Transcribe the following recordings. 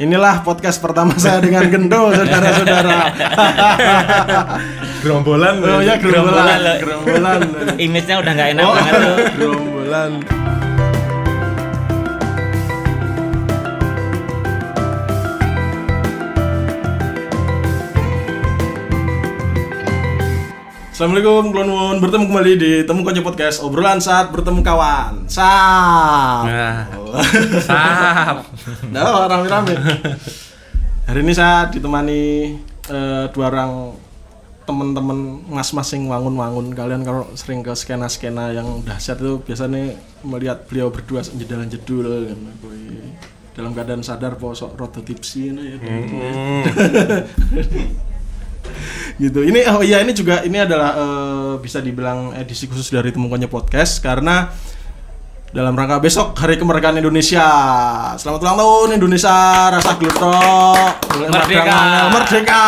Inilah podcast pertama saya dengan Gendo, saudara-saudara. Gerombolan. Oh ya Gerombolan, gerombolan. Image-nya udah nggak enak Oh, banget tuh. gerombolan. Assalamualaikum, Klonwon. Bertemu kembali di Temu Konco Podcast. Obrolan saat bertemu kawan. Sap. Nah, sap. Nah, rame-rame. Hari ini saya ditemani eh, dua orang teman-teman mas-mas yang wangun-wangun. Kalian kalau sering ke skena-skena yang dahsyat itu biasanya melihat beliau berdua jedal-jedul kan. Wih, dalam keadaan sadar posok rodo tipsi ini ya. gitu. Ini oh iya ini juga ini adalah eh, bisa dibilang edisi khusus dari Temukannya Podcast karena dalam rangka besok Hari Kemerdekaan Indonesia. Selamat ulang tahun Indonesia, rasa glutok. Merdeka. Merdeka.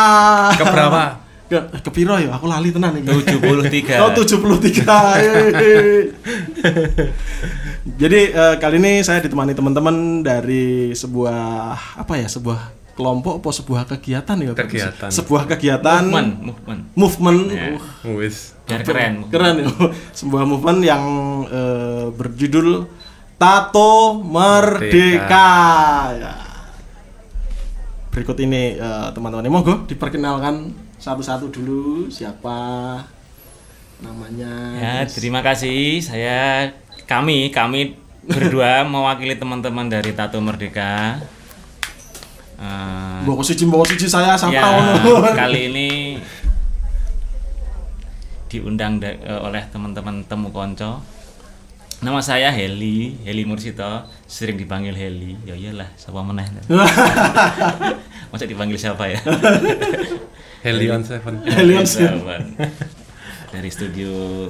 Keberapa? Ke, ke piro ya? Aku lali tenan iki. 73. Oh 73 Yeay. Jadi eh, kali ini saya ditemani teman-teman dari sebuah apa ya sebuah kelompok atau sebuah kegiatan ya Kegiatan. sebuah kegiatan Movement, movement. movement Ya. uh, keren. keren ya sebuah movement yang eh, berjudul Tato Merdeka ya. berikut ini eh, teman-teman monggo diperkenalkan satu-satu dulu siapa namanya Ya, terima kasih. Saya kami kami berdua mewakili teman-teman dari Tato Merdeka. Eh, Mbok siji mbok siji saya siapa ya, kali ini diundang da- eh, oleh teman-teman Temu Konco. Nama saya Heli, Heli Mursito, sering dipanggil Heli. Ya iyalah, siapa meneh. Masa dipanggil siapa ya? Helion Seven. Helion Sahabat. Dari studio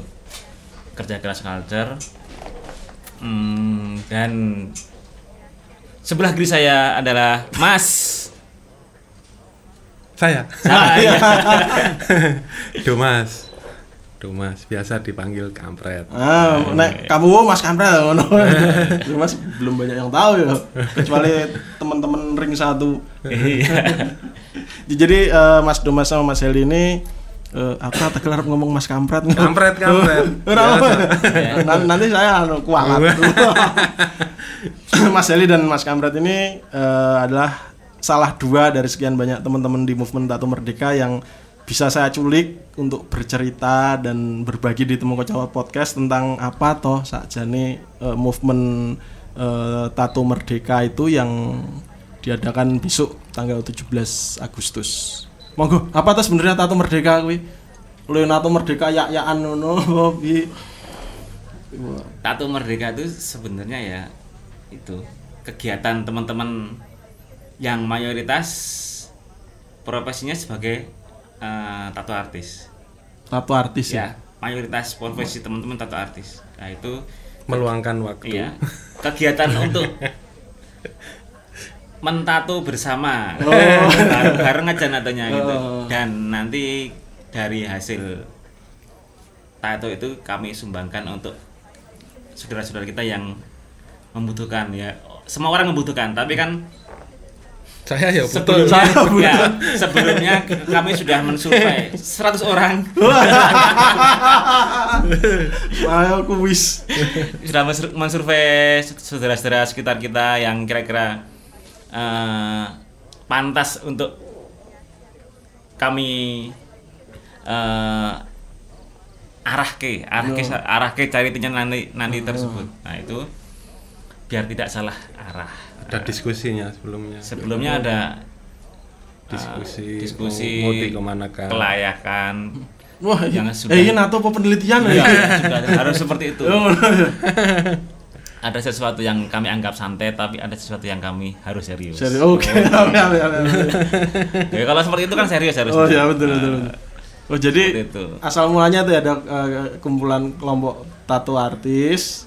kerja keras culture. Hmm, dan sebelah kiri saya adalah Mas. Saya. Saya. Dumas. Dumas biasa dipanggil kampret. Ah, nek kamu Mas Kampret ngono. Mas belum banyak yang tahu ya. Kecuali teman-teman ring satu. Iya. Jadi eh, Mas Domas sama Mas Heli ini eh, aku tak kelar ngomong Mas Kampret. Kampret, kampret. Biasa. Nan- Nanti saya anu kualat. Mas Heli dan Mas Kampret ini eh, adalah salah dua dari sekian banyak teman-teman di movement Tato Merdeka yang bisa saya culik untuk bercerita dan berbagi di Temu Kocawa Podcast tentang apa toh saja nih movement eh, Tato Merdeka itu yang diadakan besok tanggal 17 Agustus. Monggo, apa tuh sebenarnya Tato Merdeka kuwi? Leonardo Merdeka yak-yakan ngono piye? Tato Merdeka itu sebenarnya ya itu kegiatan teman-teman yang mayoritas profesinya sebagai eh, tato artis. Tato artis ya. Ya, mayoritas profesi teman-teman tato artis. Nah, itu Meluangkan waktu. iya kegiatan untuk mentato bersama. Oh. bareng, bareng aja natonya gitu. Oh. Dan nanti dari hasil tato itu kami sumbangkan untuk saudara-saudara kita yang membutuhkan ya. Semua orang membutuhkan, tapi kan Saya ya betul. sebelumnya, ya, sebelumnya kami sudah mensurvei 100 orang Ayo kuis. sudah mensur- mensurvei saudara-saudara sekitar kita yang kira-kira eh, pantas untuk kami eh, arah ke arah ke arah ke charity-nya nanti nanti tersebut nah itu biar tidak salah arah Ada diskusinya sebelumnya. sebelumnya ada eh, Diskusi. diskusi mau kan. kelayakan Wah, iya. Yang sudah- eh, ini nato apa penelitian Ya, ya? juga harus seperti itu ada sesuatu yang kami anggap santai tapi ada sesuatu yang kami harus serius. Serius. Oke. oke, oke, oke. Ya, kalau seperti itu kan serius harus. Oh ya betul betul. betul. Oh jadi itu. asal mulanya tuh ada eh, kumpulan kelompok tato artis,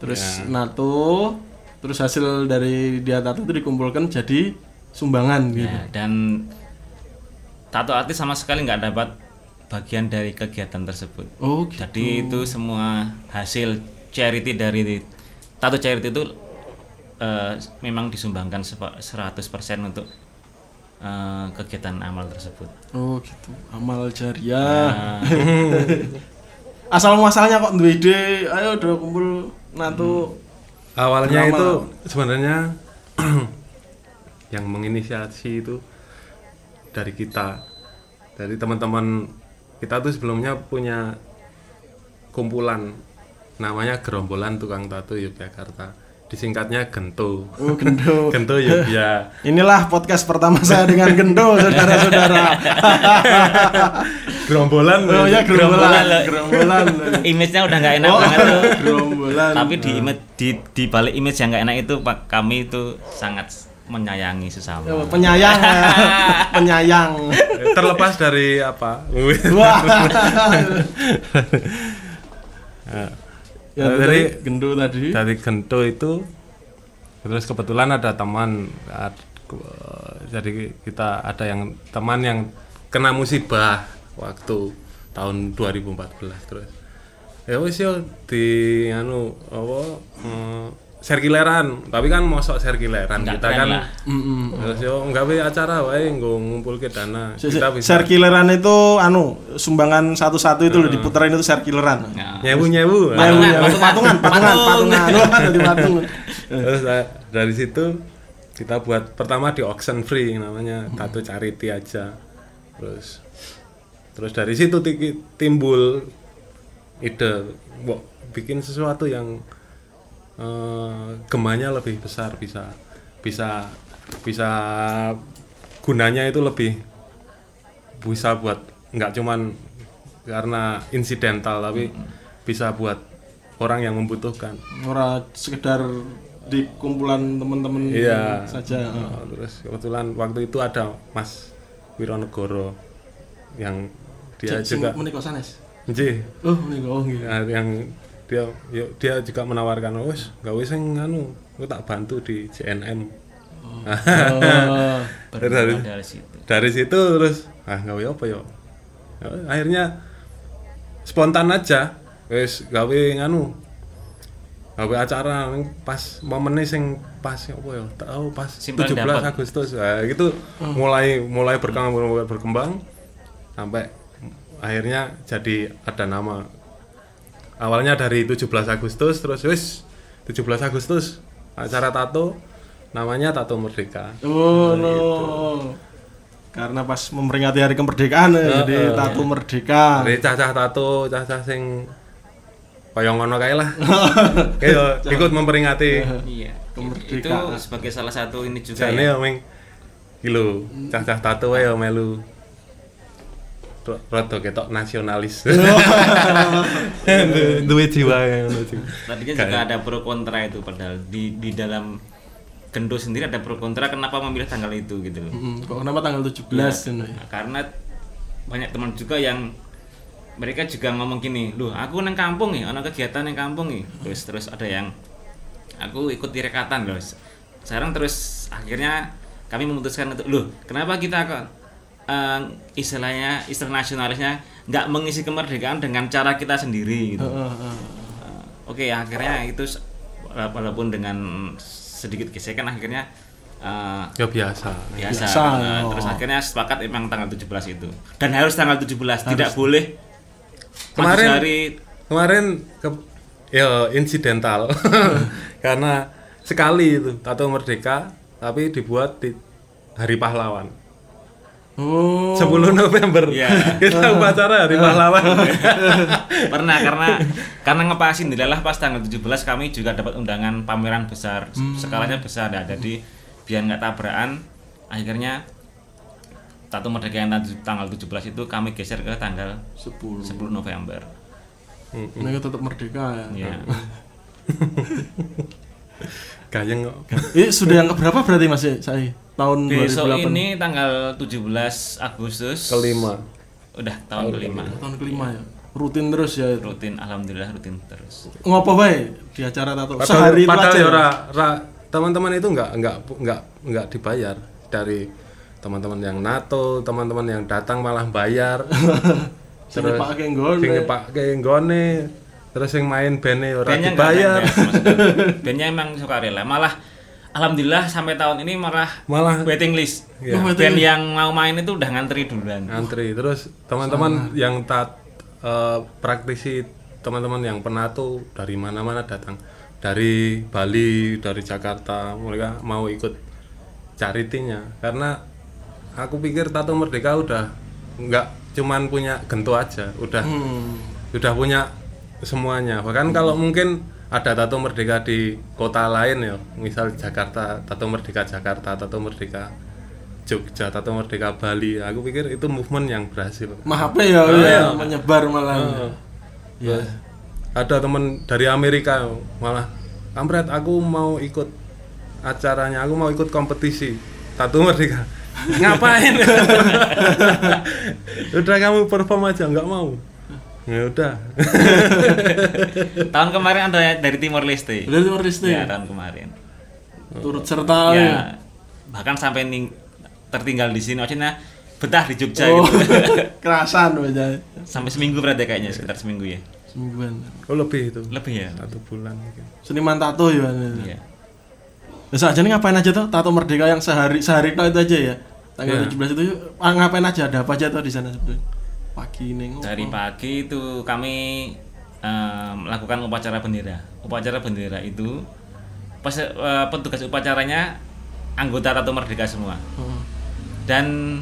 terus Ya. nato, terus hasil dari dia tato itu dikumpulkan jadi sumbangan gitu. Ya, dan tato artis sama sekali nggak dapat bagian dari kegiatan tersebut. Oh gitu. Jadi itu semua hasil charity dari tato charity itu eh, memang disumbangkan sepa- 100% untuk eh, kegiatan amal tersebut. Oh gitu. Amal jariah. Asal muasalnya kok duwe ide, ayo udah kumpul natu. Awalnya Beramal. itu sebenarnya yang menginisiasi itu dari kita, dari teman-teman kita tuh sebelumnya punya kumpulan namanya Gerombolan Tukang Tato Yogyakarta. Disingkatnya Gento. Oh. Gento Yogya. Inilah podcast pertama saya dengan gendo, saudara-saudara. Gerombolan. Oh ya Gerombolan, gerombolan, loh. gerombolan. Image-nya udah nggak enak Oh, banget tuh. gerombolan. Tapi di image di di balik image yang nggak enak itu Pak kami itu sangat menyayangi sesama. Oh, penyayang, ya. penyayang. Terlepas dari apa? Wah. Ya, Dari- dari gendo tadi. dari Gento itu terus kebetulan ada teman ad- jadi kita ada yang teman yang kena musibah waktu tahun 2014 terus ya wis yo di anu apa eh, serkileran tapi kan mosok serkileran Nggak kita kan lah. Mm-mm. terus yo nggawe acara wae nggo ngumpulke dana kita bisa Serkileran itu anu sumbangan satu-satu itu loh diputerin itu serkileran. Nah, nyewu-nyewu Nah, Patungan, ya, patungan. patungan, patungan, patungan, jadi patung. Terus eh, dari situ kita buat pertama di auction free namanya tato charity aja. Terus terus dari situ ti- timbul ide bikin sesuatu yang eh, gemanya lebih besar bisa bisa bisa gunanya itu lebih bisa buat nggak cuman karena insidental tapi bisa buat orang yang membutuhkan Ora sekedar di kumpulan teman-teman Iya. saja. Oh, terus kebetulan waktu itu ada Mas Wironegoro yang dia Cek, juga menika sanes. Nggih, Oh, menika oh ya, yang dia ya, dia juga menawarkan wis gawe sing anu aku tak bantu di JNM. Oh, dari, dari situ. dari situ terus ah gawe apa ya? Ya, akhirnya spontan aja wis gawe nganu gawe acara pas momennya sing pas apa ya tahu pas Simpan 17 dapat. Agustus nah, gitu mulai mulai berkembang mulai berkembang sampai akhirnya jadi ada nama awalnya dari 17 Agustus terus wis 17 Agustus acara tato namanya tato merdeka Oh, no. Karena pas memperingati hari kemerdekaan ya, jadi tato merdeka. dari cacah tato cacah sing kaya ngono kae lah kayak ikut memperingati Iya. Kemerdekaan. Itu sebagai salah satu ini juga jane ya. ya meng kilo cacah tato ya melu rada ketok nasionalis duwe jiwa yang ngono sih Tadi kan juga ada pro kontra itu padahal di di dalam Gendo sendiri ada pro kontra kenapa memilih tanggal itu gitu loh. Mm, kok kenapa tanggal 17 Iya. kan ya? Nah, karena banyak teman juga yang mereka juga ngomong gini, loh aku neng kampung nih, ada kegiatan neng kampung nih. Terus terus ada yang aku ikut di rekatan loh. Sekarang terus akhirnya kami memutuskan untuk loh, kenapa kita eh, istilahnya istilah nasionalisnya nggak mengisi kemerdekaan dengan cara kita sendiri gitu. Heeh, heeh. Eh, Oke, akhirnya itu walaupun dengan sedikit gesekan akhirnya eh, ya biasa biasa. Biasa, Nah, oh. Terus akhirnya sepakat emang tanggal 17 itu. Dan harus tanggal 17, tidak boleh Kemarin- hari kemarin ke ya insidental karena sekali itu tato merdeka tapi dibuat di hari pahlawan Oh. 10 November Iya. kita upacara hari pahlawan pernah karena karena ngepasin dilalah pas tanggal 17 kami juga dapat undangan pameran besar skalanya besar ya jadi biar nggak tabrakan akhirnya tato merdeka yang tang- tanggal 17 itu kami geser ke tanggal 10. 10 November Mereka tetap merdeka ya. ya gayeng kok Ini sudah yang keberapa berarti Mas ya, saya? Tahun besok 2008. ini tanggal 17 Agustus kelima udah tahun kelima tahun kelima ya. Rutin terus ya itu. rutin alhamdulillah rutin terus Ngopo bae di acara tato? padahal, Sehari itu aja. ya ya? ra- ra- teman-teman itu nggak nggak nggak nggak dibayar dari teman-teman yang NATO teman-teman yang datang malah bayar Sing nyepake nggone. sing nyepake nggone terus yang main bene ora bandnya nggak dibayar maksudnya. bandnya emang suka rela malah Alhamdulillah sampai tahun ini malah malah waiting list. Iya. Oh, waiting Band yang mau main itu udah ngantri duluan. antri terus teman-teman yang tat eh, praktisi teman-teman yang penato dari mana-mana datang dari Bali dari Jakarta mereka mau ikut charity-nya karena aku pikir tato merdeka udah nggak cuman punya gento aja udah Hmm. udah punya semuanya bahkan kalau mungkin ada tato merdeka di kota lain ya. Misal Jakarta tato merdeka Jakarta tato merdeka Jogja tato merdeka Bali. Aku pikir itu movement yang berhasil. Mahape ya, Oh, ya, iya. menyebar malah. Oh. Terus ada teman dari Amerika malah kampret aku mau ikut acaranya aku mau ikut kompetisi tato merdeka. Ngapain? Udah kamu perform aja nggak mau ya udah tahun kemarin ada dari Timor Leste. Udah Timor Leste. Ya, tahun kemarin. Turut serta ya, ya. bahkan sampai ning- tertinggal di sini maksudnya betah di Jogja Oh, gitu. kerasan aja. sampai seminggu berarti kayaknya sekitar seminggu ya. Semingguan. oh lebih itu Lebih ya. satu bulan mungkin Seniman tato ya. Iya. Biasa aja nih ngapain aja tuh tato merdeka yang sehari sehari itu aja ya. Tanggal Iya. 17 itu ah, ngapain aja ada apa aja tuh di sana sebetulnya. Pagi neng. Dari pagi itu kami eh, melakukan upacara bendera. Upacara bendera itu pas eh, petugas upacaranya anggota Tato Merdeka semua Oh. dan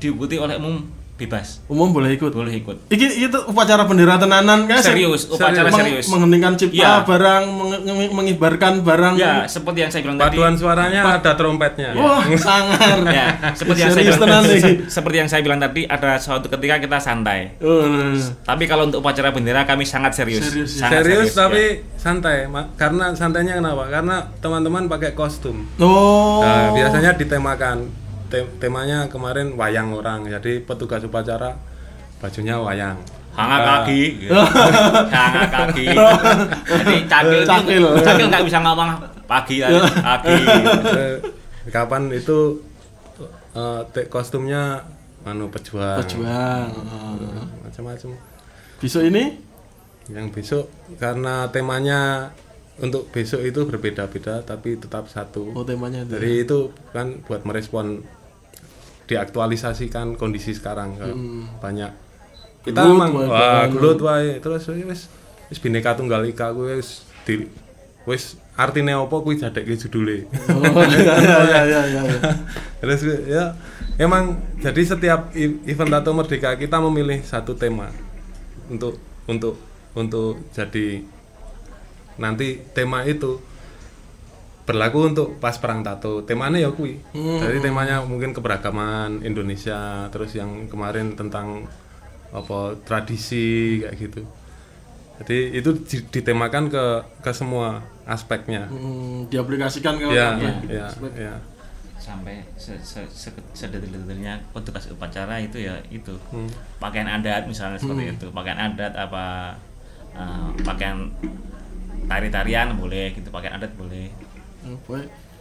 diikuti oleh umum bebas. Umum boleh ikut. Boleh ikut. Iki itu upacara bendera tenanan kan? Serius, upacara Meng- serius. Mengheningkan cipta Iya. barang, meng- meng- mengibarkan barang. Ya, seperti yang saya bilang tadi. paduan suaranya ada trompetnya Wah, sangar. Ya, seperti yang saya Serius bilang tenan nih. seperti yang saya bilang tadi ada suatu ketika kita santai. Nah. Tapi kalau untuk upacara bendera kami sangat serius. Serius, ya. Sangat serius ya. tapi santai Ma- karena santainya kenapa karena teman-teman pakai kostum Oh. Nah, biasanya ditemakan Te- temanya kemarin wayang orang jadi petugas upacara bajunya wayang Hanga kaki, gitu. hanga kaki. Jadi cakil, Cakil. cakil, cakil nggak bisa ngomong pagi ya, kaki. eh, kapan itu eh, te- kostumnya anu pejuang Pejuang. Oh. macam-macam Besok ini yang besok karena temanya untuk besok itu berbeda-beda tapi tetap satu oh temanya itu. Jadi itu kan buat merespon diaktualisasikan kondisi sekarang kan. banyak kita Gelut emang wah gelut wae terus ya wis wis bineka tunggal ika kuwi wis di wis artine opo kuwi jadekke judule Oh, iya iya. iya. terus ya emang jadi setiap event tato merdeka kita memilih satu tema untuk untuk untuk jadi nanti tema itu berlaku untuk pas perang tato. Temanya ya kui Hmm. jadi temanya mungkin keberagaman Indonesia terus yang kemarin tentang apa tradisi kayak gitu. Jadi itu di- ditemakan ke ke semua aspeknya. Hmm, diaplikasikan ke ya kabeh. ya ya Sampai se se se sedetil-detilnya petugas upacara itu ya itu. Hmm. pakaian adat misalnya seperti itu, pakaian adat apa eh, pakaian tari-tarian boleh gitu, pakaian adat boleh.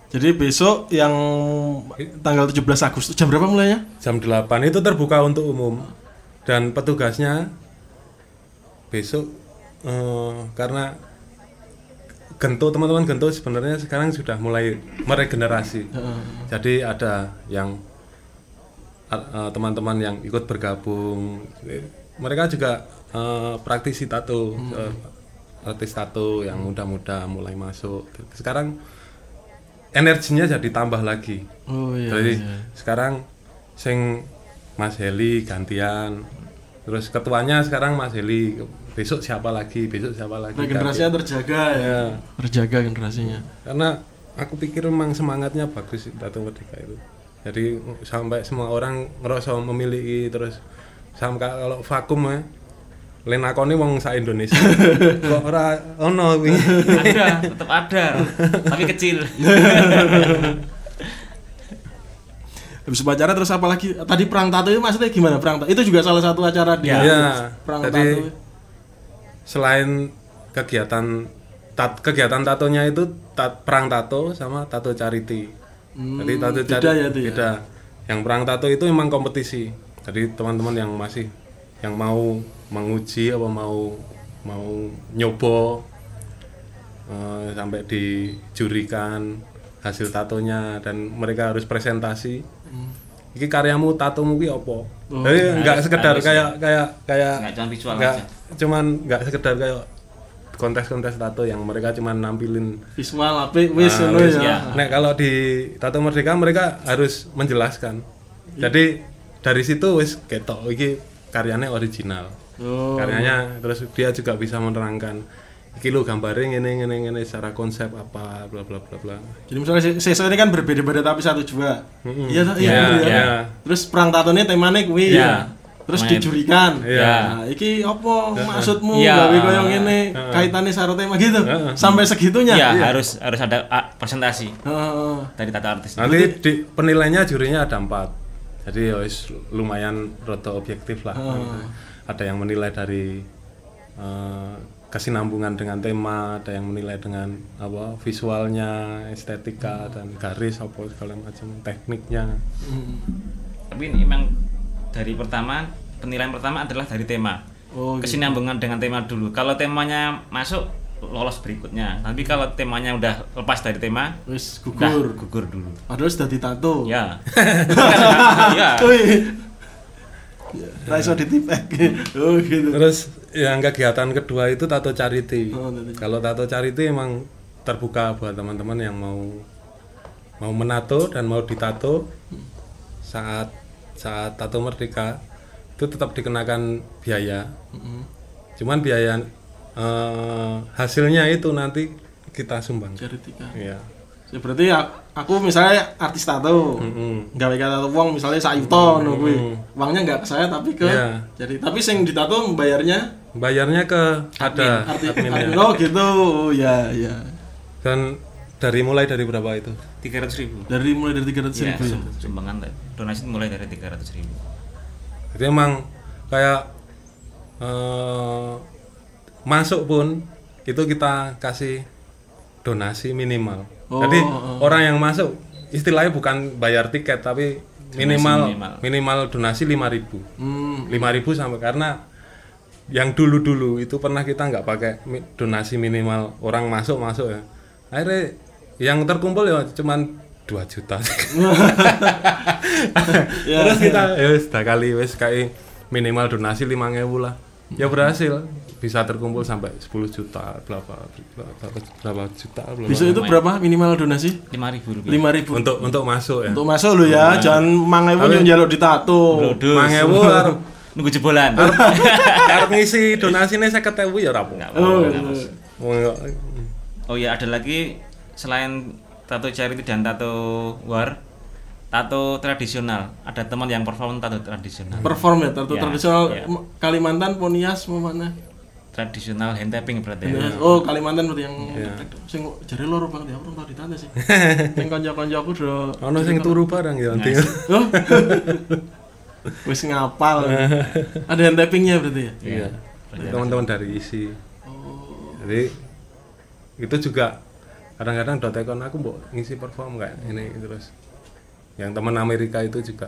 Jadi besok yang tanggal 17 Agustus jam berapa mulainya? jam 8 itu terbuka untuk umum. Dan petugasnya besok eh, karena gento teman-teman gento sebenarnya sekarang sudah mulai meregenerasi. Jadi ada yang eh, teman-teman yang ikut bergabung. Mereka juga eh, praktisi tato eh, artis tato yang muda-muda mulai masuk. Sekarang energinya jadi tambah lagi Oh iya. jadi iya. sekarang sing Mas Heli gantian. Terus ketuanya sekarang Mas Heli. Besok siapa lagi? Besok siapa lagi? Regenerasinya terjaga ya. Ya. Terjaga generasinya. Karena aku pikir memang semangatnya bagus Tatung Merdeka itu. Jadi sampai semua orang ngerasa memiliki terus sampai kalau vakum ya lenakone wong sa Indonesia kok ora ono wingi Ada, tetap ada, tapi kecil. Habis upacara terus apa lagi? Tadi perang tato itu maksudnya gimana? Perang tato itu juga salah satu acara di Ya, perang jadi tato. selain kegiatan tat, kegiatan tatonya itu tat, perang tato sama tato charity. Hmm, jadi tato beda charity ya itu ya? beda. Yang perang tato itu memang kompetisi. Jadi teman-teman yang masih yang mau menguji apa mau mau nyoba eh, sampai dijurikan hasil tatonya dan mereka harus presentasi ini karyamu tatomu ki apa jadi nggak harus- sekedar harus kayak kayak kayak Nggak cuma visual aja. cuman nggak sekedar kayak kontes-kontes tato yang mereka cuman nampilin visual apik wis Ah, ngono wis. ya. Nek kalau di Tato Merdeka mereka harus menjelaskan. Jadi dari situ wis ketok iki karyanya original. Oh. Karyanya terus dia juga bisa menerangkan iki lo gambarnya ngene ngene ngene secara konsep apa bla bla bla bla. Jadi misalnya se- sesok ini kan berbeda-beda tapi satu jua. Iya, iya, Iya, iya. iya. Terus perang tatonya temanya kuwi. Iya. Terus Main. dijurikan. Iya. Nah, iki apa maksudmu Iya. gawe koyo ngene kaitannya karo tema gitu. Sampai segitunya. Iya, harus harus ada ah, presentasi Heeh. dari tato artis. Nanti di penilainya jurinya ada empat. Jadi ya wis lumayan rada objektif lah. Ada yang menilai dari eh, kesinambungan dengan tema, ada yang menilai dengan apa visualnya, estetika dan garis apa segala macam tekniknya. Tapi ini memang dari pertama penilaian pertama adalah dari tema. Oh, gitu. Kesinambungan dengan tema dulu. Kalau temanya masuk lolos berikutnya. Tapi kalau temanya udah lepas dari tema, Wis gugur. gugur dulu. Padahal sudah ditato. Ya. ya. Wih. Ya, ra iso ditipek. Oh gitu. Terus yang kegiatan kedua itu tato charity. Oh, Kalau tato charity emang terbuka buat teman-teman yang mau mau menato dan mau ditato saat saat tato merdeka itu tetap dikenakan biaya. Cuman biaya eh, hasilnya itu nanti kita sumbang. Charity kan. Iya. Ya, berarti ya, aku misalnya artis tato. Mm-mm. gawe kata wong misalnya sak yuta ngono kuwi. Uangnya nggak ke saya tapi ke Iya. jadi tapi sing ditato membayarnya Bayarnya ke ada arti adminnya. oh gitu. Oh, ya ya. Dan dari mulai dari berapa itu? Tiga ratus ribu. Dari mulai dari 300 Ya, ribu ya. sum- sumbangan donasi mulai dari tiga ratus ribu. Jadi emang kayak eh, masuk pun itu kita kasih donasi minimal. Oh, Jadi oh. orang yang masuk istilahnya bukan bayar tiket tapi minimal minimal. minimal, donasi 5000 Hmm. 5000 sampai karena yang dulu-dulu itu pernah kita nggak pakai donasi minimal orang masuk masuk ya. Akhirnya yang terkumpul ya cuman 2 juta. Ya, Terus kita ya wis dah kali wis kayak minimal donasi 5000 lah. Ya berhasil bisa terkumpul sampai 10 juta berapa berapa, berapa juta berapa. Bisa itu berapa minimal donasi? Lima ribu rupiah. 5000 untuk untuk masuk ya. Untuk masuk lo ya, jangan mangewu yang jaluk ditato. Mangewu Nunggu jebolan. arep ngisi donasine 50.000 ya ora Nggak apa. apa-apa, Oh, iya. Oh ya ada lagi selain tato charity dan tato war, tato tradisional. Ada teman yang perform tato tradisional. Perform ya, tato Ya, tradisional ya. Kalimantan, Ponias, mau mana? Tradisional hand tapping berarti ya. Oh, Kalimantan berarti yang Iya. sing jare loro banget ya, aku tau ditato sih. Sing kanca-kancaku do Ono sing turu bareng ya nanti. Oh. Wis ngapal. Ada hand tappingnya berarti ya? Iya. Berarti Teman-teman dari isi. Jadi itu juga kadang-kadang dotekon aku mbok ngisi perform nggak ini terus. Yang teman Amerika itu juga,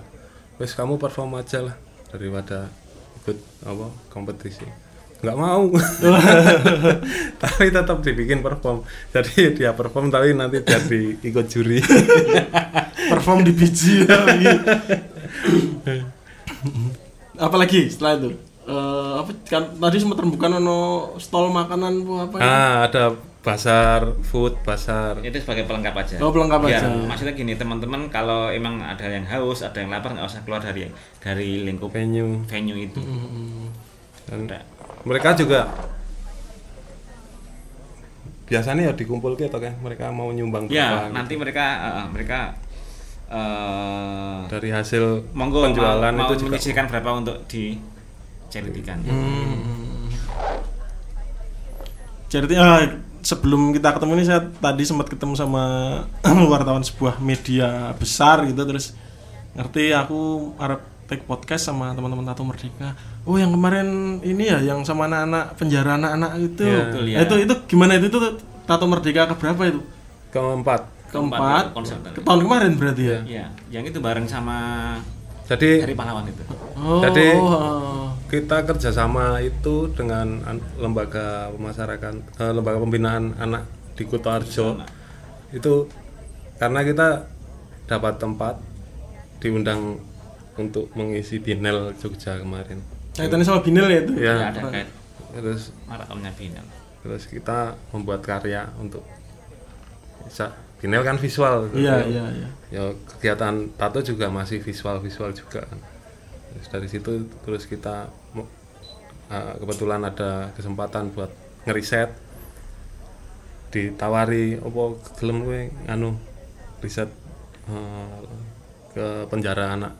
wes kamu perform aja lah daripada ikut apa kompetisi. Nggak mau. tapi tetap dibikin perform. Jadi dia perform tapi nanti jadi ikut juri. Perform di biji ya. Apalagi setelah itu? Eh, apa kan tadi sempat rembukan ono stol makanan bu apa ya? ah, ada pasar food, pasar itu sebagai pelengkap aja. Oh, pelengkap Ya, aja. Maksudnya gini teman-teman kalau emang ada yang haus, ada yang lapar nggak usah keluar dari dari lingkup venue. venue itu. Dan Ada. mereka juga biasanya ya dikumpul gitu kan mereka mau nyumbang Ya, berapa nanti mereka eh, eh, mereka eh gitu. dari hasil monggo penjualan mau, mau itu juga menyisihkan berapa untuk di. Jadi ah, sebelum kita ketemu ini saya tadi sempat ketemu sama wartawan sebuah media besar gitu terus ngerti aku Arab take podcast sama teman-teman Tato Merdeka. Oh yang kemarin ini ya yang sama anak-anak penjara anak-anak itu. Iya. Betul, ya. Nah, itu itu gimana itu tuh Tato Merdeka keberapa itu? keempat Keempat. konsep tadi. Ke tahun kemarin berarti ya. Iya, yang itu bareng sama jadi Hari Pahlawan itu. Oh. Jadi- oh. Kita kerjasama itu dengan an- lembaga pemasarakatan eh, lembaga pembinaan anak di Kutoarjo itu karena kita dapat tempat diundang untuk mengisi Binel Jogja kemarin Kaitannya sama binel ya itu. ya Ya, ada kait terus maratonnya final. terus kita membuat karya untuk bisa Binel kan visual Iya, Ya, iya, iya. ya kegiatan tato juga masih visual visual juga kan terus dari situ terus kita uh, kebetulan ada kesempatan buat ngeriset ditawari opo gelem kowe anu riset uh, ke penjara anak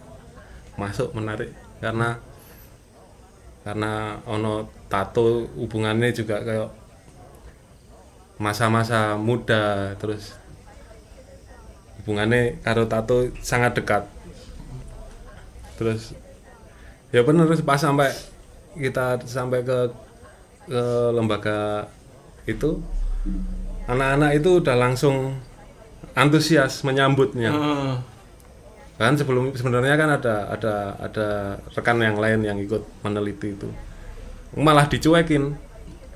masuk menarik. Karena karena ono tato hubungannya juga kayak masa-masa muda terus hubungannya karo tato sangat dekat. Terus ya bener pas sampai kita sampai ke ke lembaga itu anak-anak itu udah langsung antusias menyambutnya. Heeh. kan sebelum sebenarnya kan ada ada ada rekan yang lain yang ikut meneliti itu. Malah dicuekin.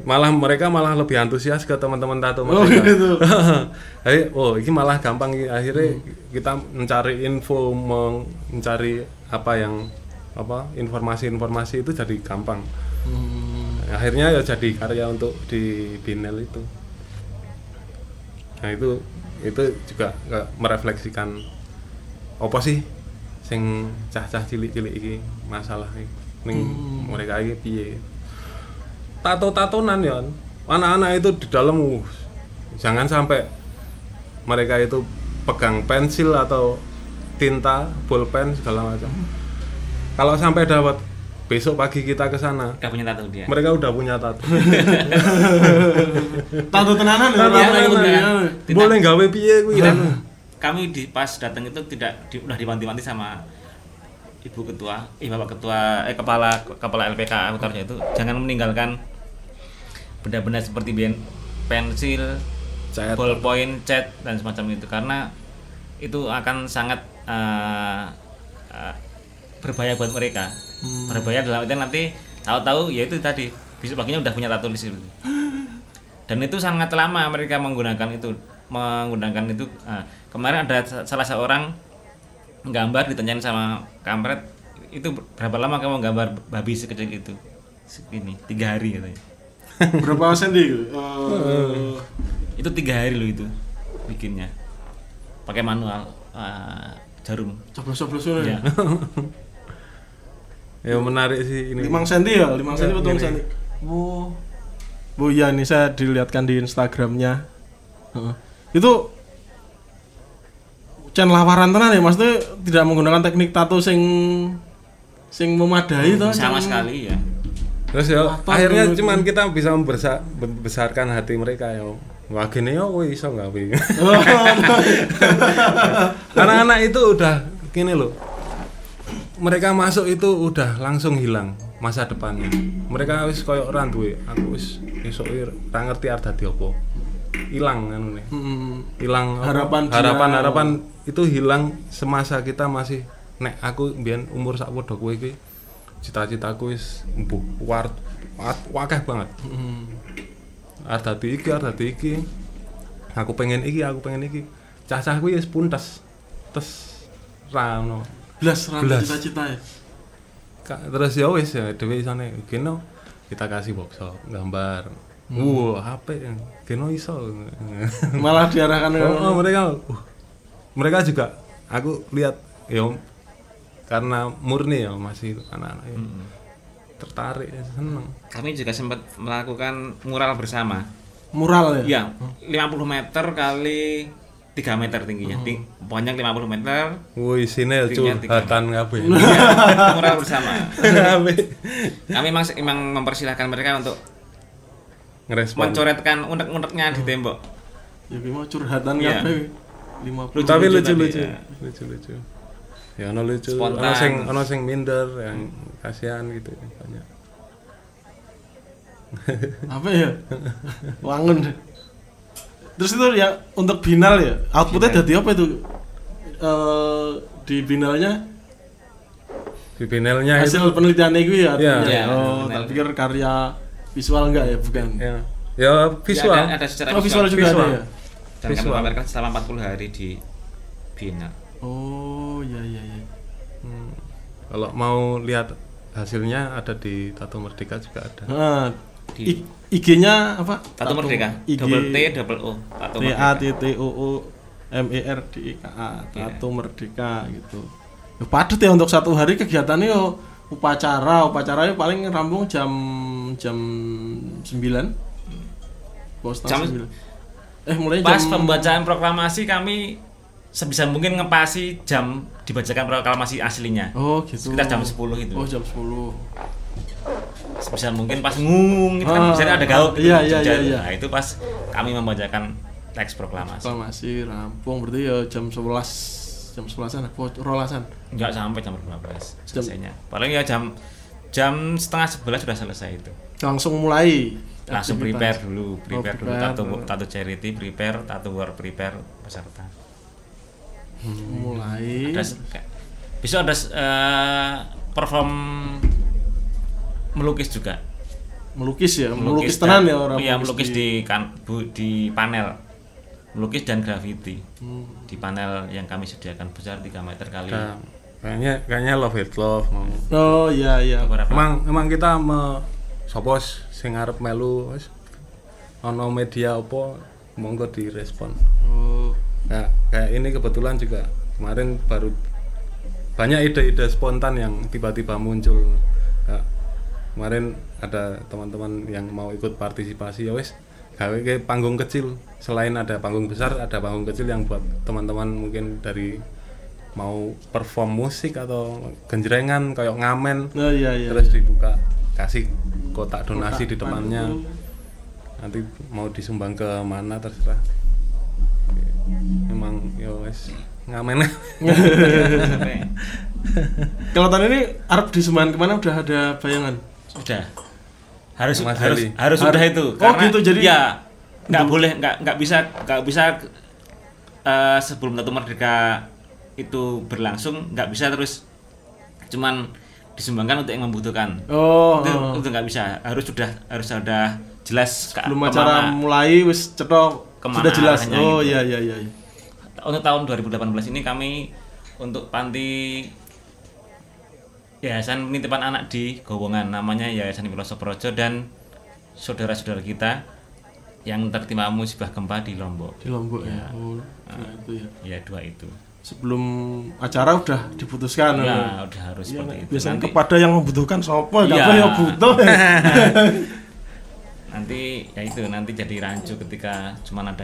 Malah mereka malah lebih antusias ke teman-teman tato Oh, mereka. gitu. Ayo, oh ini malah gampang. Akhirnya kita mencari info mencari apa yang apa informasi-informasi itu jadi gampang. Hmm. akhirnya ya jadi karya untuk di Binel itu. Nah itu itu juga merefleksikan apa sih sing cah-cah cilik-cilik iki masalah iki. Ning mereka iki piye. Tato-tatonan ya. Anak-anak itu di dalam uh, jangan sampai mereka itu pegang pensil atau tinta bolpen segala macam kalau sampai dapat besok pagi kita ke sana Gak punya tato dia. mereka udah punya tato Tato tenanan ya. Tato tenanan, ya. ya. Tidak. boleh gawe piye kuwi anu. kami di pas datang itu tidak di, udah diwanti-wanti sama ibu ketua, eh bapak ketua, eh kepala kepala LPK utaranya itu jangan meninggalkan benda-benda seperti ben- pensil, Cat. ballpoint, cat dan semacam itu karena itu akan sangat eh, berbahaya buat mereka. Berbahaya dalam artian nanti tahu-tahu ya itu tadi besok paginya udah punya tato di situ. Dan itu sangat lama mereka menggunakan itu menggunakan itu. Ah, kemarin ada sa- salah seorang gambar ditanyain sama kampret itu berapa lama kamu gambar babi sekecil itu? Segini tiga hari katanya. Berapa senti itu? Eh, itu tiga hari loh itu bikinnya. Pakai manual ah, jarum. Coblos-coblos ya? Ya. ya menarik sih ini 5 senti ya, 5 senti Ya, atau gini. senti. Oh. Bu iya ini saya dilihatkan di Instagramnya. Heeh. Itu Chan lawaran tenan ya, maksudnya tidak menggunakan teknik tato sing sing memadai toh. sama Chan. sekali ya terus ya Tato akhirnya dulu. cuman kita bisa membesa- membesarkan hati mereka ya wah gini ya kowe iso gawe Oh, anak-anak itu udah gini loh mereka masuk itu udah langsung hilang masa depannya. Mereka wis koyo ora duwe aku wis iki ora ngerti arep dadi apa. Hilang anu nih. Hmm. hilang apa? Harapan dia. harapan harapan itu hilang semasa kita masih nek aku mbiyen umur sak padha kowe iki cita-citaku wis embuh war wa- wakeh banget. Hmm. dadi iki dadi iki. Aku pengen iki aku pengen iki. Cah-cah kuwi wis puntes. Tes. Ra ono Belas rantai cita-cita ya. Terus ya wis ya dhewe isane geno kita kasih workshop gambar Wah, HP geno iso. Malah diarahkan Oh, oh, mereka uh, mereka juga aku lihat ya karena murni ya masih anak-anak ya. tertarik ya, seneng kami juga sempat melakukan mural bersama mural ya. ya 50 meter kali 3 meter tingginya Ting- panjang 50 meter woi sini tiga. curhatan kabeh Iya, mural bersama kami memang memang mempersilahkan mereka untuk ngerespon mencoretkan unek-uneknya di tembok Ya mau curhatan Iya. kabeh. 50. tapi lucu lucu lucu ya. lucu lucu ya ono lucu Spontan. ono sing ono sing minder yang kasihan gitu banyak apa ya wangun deh. Terus itu ya untuk binal ya outputnya jadi apa itu Eh di binalnya di itu hasil penelitian itu ya artinya. Iya. Iya, oh benar. tak pikir karya visual enggak ya bukan ya ya visual Ya, ada, ada secara oh visual juga Visual. ada ya dan kami visual. pamerkan selama 40 hari di bienal Oh, iya iya iya. Kalau mau lihat hasilnya ada di Tato Merdeka juga ada. Nah, Di- IG-nya apa? Tato Merdeka IG double T double O Tato T A T T O O M E R D I K A Tato Merdeka gitu. Ya, padat ya untuk satu hari kegiatannya yo upacara, upacaranya paling rampung jam jam 9. Bos Jam- jam 9. Eh mulai pas jam pembacaan proklamasi kami sebisa mungkin ngepasi jam dibacakan proklamasi aslinya Oh gitu. sekitar jam 10 itu Oh jam 10. Sebisa mungkin pas ngung itu kan Ah, biasanya ada gaul iya, iya, jeda. iya, iya. nah itu pas kami membacakan teks proklamasi Proklamasi rampung berarti ya jam 11 jam 11-an apa rolasan. nggak sampai jam 12 selesainya paling ya jam jam setengah sebelas sudah selesai itu Langsung mulai langsung aktivitas. prepare dulu prepare dulu prepare. tato tato charity prepare tato work prepare peserta mulai ada besok ada eh, perform melukis juga melukis ya melukis, tenan dan- ya orang iya melukis di kan bu, di panel melukis dan graffiti Hmm. di panel yang kami sediakan besar 3 meter kali Nah, kayaknya kayaknya love it love mau. oh iya iya beberapa Emang emang kita me wis sing arep melu wis ono media apa monggo direspon. oh Nah, kayak ini kebetulan juga kemarin baru banyak ide-ide spontan yang tiba-tiba muncul. Kemarin ada teman-teman yang mau ikut partisipasi ya wes gawe ke panggung kecil. Selain ada panggung besar, ada panggung kecil yang buat teman-teman mungkin dari mau perform musik atau genjrengan kayak ngamen oh iya iya terus dibuka kasih kotak donasi di depannya. Aduh. nanti mau disumbang ke mana terserah. Emang yo wes ngamen. Kalau tahun ini Arab disumbangkan ke mana? Udah ada bayangan sudah harus Mas harus Heli. harus Har- sudah itu Oh, gitu, jadi- ya nggak boleh nggak nggak bisa nggak bisa eh, sebelum Tato Merdeka itu berlangsung nggak bisa terus cuman disumbangkan untuk yang membutuhkan oh, itu oh. itu nggak bisa harus sudah harus sudah jelas ke- belum ke mana. acara mulai wis cetok Ke mana sudah jelas oh gitu. iya iya iya. untuk tahun 2018 ini kami untuk panti Yayasan Penitipan Anak di Gowongan namanya Yayasan Filosof Projo dan saudara-saudara kita yang tertimpa musibah gempa di Lombok. di Lombok ya, oh nah, itu ya. Ya dua itu. sebelum acara udah diputuskan Ya. udah harus Iya, seperti itu. biasanya Nanti, kepada yang membutuhkan sopo apa yang butuh. Nanti ya itu nanti jadi rancu ketika cuman ada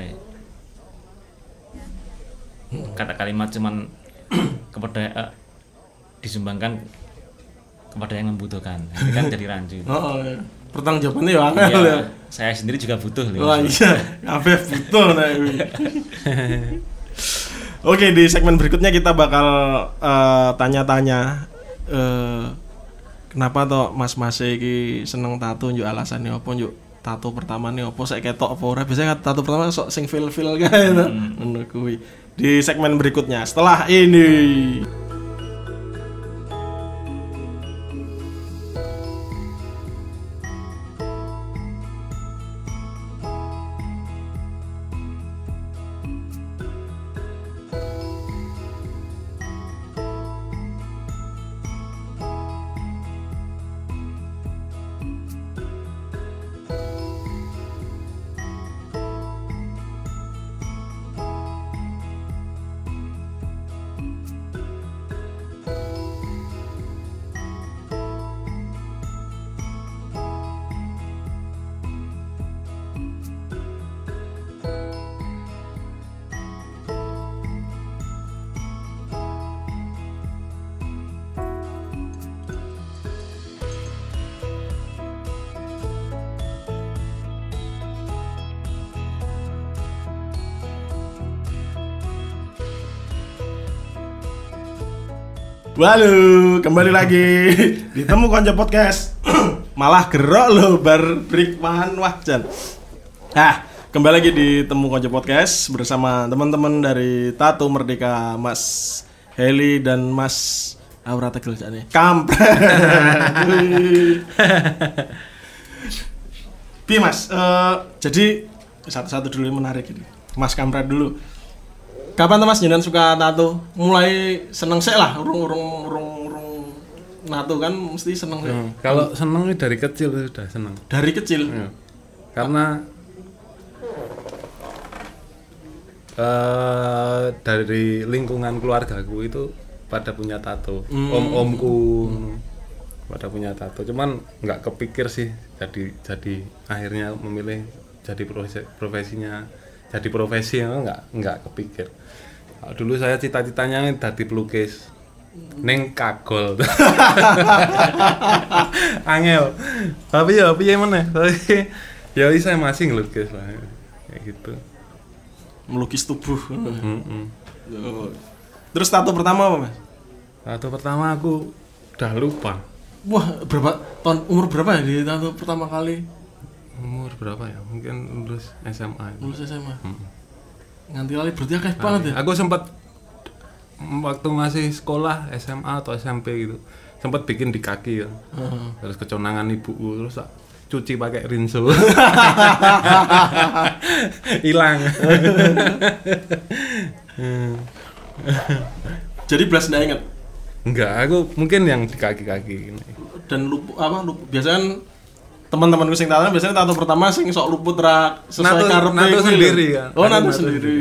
kata kalimat cuman kepada eh, disumbangkan kepada yang membutuhkan. Nanti kan jadi rancu. oh, oh, iya. pertanggung jawabannya ya angel ya Iya, saya sendiri juga butuh loh. Wah iya, kabeh butuh nah. ini. Oke, di segmen berikutnya kita bakal eh, tanya-tanya eh, kenapa toh Mas Mas iki seneng tato njuk alasannya apa njuk tato pertama nih apa saya ketok apa ora biasanya kan tato pertama sok sing feel feel to ngono kuwi di segmen berikutnya setelah ini Walu, kembali lagi ditemu konco podcast. Malah gerok lo bar break man wajan. Nah, kembali lagi di Temu Konco Podcast bersama teman-teman dari Tato Merdeka Mas Heli dan Mas Aura Tegel nih. Kampret. Bi Mas, eh, jadi satu-satu dulu yang menarik ini. Mas Kampret dulu. Kapan tuh Mas jenengan suka tato? Mulai seneng sih lah, urung urung urung urung nato kan mesti seneng sih. Hmm, Kalau seneng ini dari kecil sudah seneng. Dari kecil. Ya. Karena eh dari lingkungan keluargaku itu pada punya tato. Om-omku pada punya tato. Cuman nggak kepikir sih jadi jadi akhirnya memilih jadi profesi, profesinya jadi profesi ya, nggak nggak kepikir. Kalau Dulu saya cita-citanya jadi pelukis. Neng kagol. Angel. Tapi ya piye meneh. Tapi ya saya masih ngelukis lah. Kayak gitu. Melukis tubuh. Oh. Terus tato pertama apa Mas? Tato pertama aku udah lupa. Wah, berapa tahun umur berapa ya di tato pertama kali Umur berapa ya? Mungkin lulus SMA. lulus SMA? Nganti kali berarti akeh banget ya. Aku sempat waktu masih sekolah SMA atau SMP gitu. Sempat bikin di kaki ya. Heeh. Terus keconangan ibuku terus cuci pakai rinso. Hilang. Jadi belas nggak inget Enggak, aku mungkin yang di kaki-kaki ini. dan lupu apa lupu biasanya kan teman-temanku sing tato biasanya tato pertama sing sok luput ra sesuai Nato- karepe nato kuwi lho. sendiri kan? Oh, nato nato sendiri.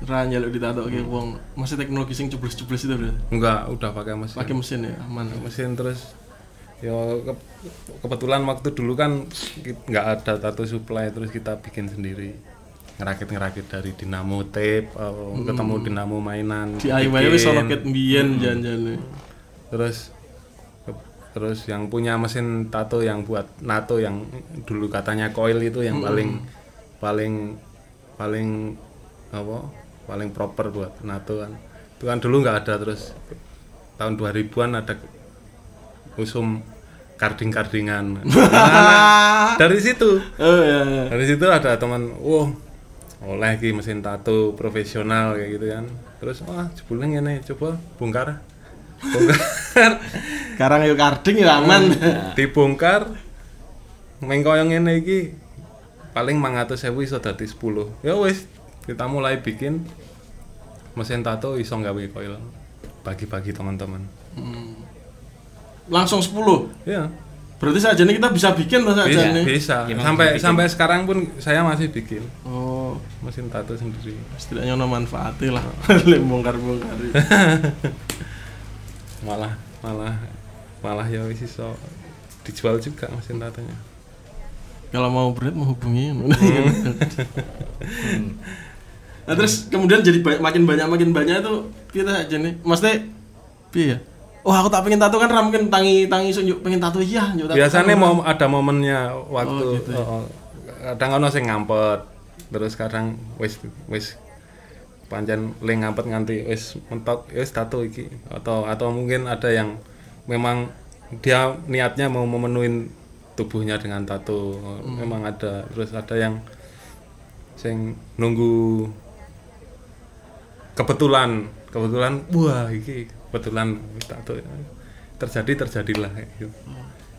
Ra nyeluk ditato ke wong masih teknologi sing cubles-cubles itu udah Enggak, udah pakai mesin. pakai mesin ya aman. mesin terus ya ke- kebetulan waktu dulu kan nggak ada tato supply terus kita bikin sendiri ngerakit ngerakit dari dinamo tape oh, ketemu dinamo mainan DIY wis ono ket mbiyen jan-jane. terus terus yang punya mesin tato yang buat nato yang dulu katanya coil itu yang paling paling paling apa paling proper buat nato kan. Itu kan dulu nggak ada terus tahun 2000-an ada usum karding-kardingan. Nah, dari situ. Oh ya. ya. dari situ ada teman wah oleh ki mesin tato profesional kayak gitu kan. Terus wah jebulnya ini coba bongkar bongkar Sekarang yuk karding ya aman. dibongkar main koyong ini iki paling mangatus sewu iso dadi 10 ya wis kita mulai bikin mesin tato iso gawe koil bagi-bagi teman-teman Langsung 10. ya Berarti saja nih kita bisa bikin tuh saja bisa, nih. bisa. Ya, memang sampai bisa bikin. sampai sekarang pun saya masih bikin Oh, mesin tato sendiri setidaknya ono manfaatnya lah. Lek bongkar-bongkar. malah malah malah ya wis iso dijual juga mesin tatonya Kalau mau bread menghubungi. Hmm. nah, terus kemudian jadi ba- makin banyak makin banyak itu kita aja nih. Maksudnya piye ya? Oh, aku tak pengen tato kan ra mungkin tangi tangi iso nyuk pengen tato iya biasanya mau ada momennya waktu Oh, gitu ya. oh, oh. kadang ono sing ngampet terus kadang wis wis pancen le ngampet nganti wis mentok wis tato iki. Atau atau mungkin ada yang memang dia niatnya mau memenuhi tubuhnya dengan tato memang ada. Terus ada yang sing nunggu kebetulan kebetulan wah iki kebetulan tato terjadi terjadilah gitu.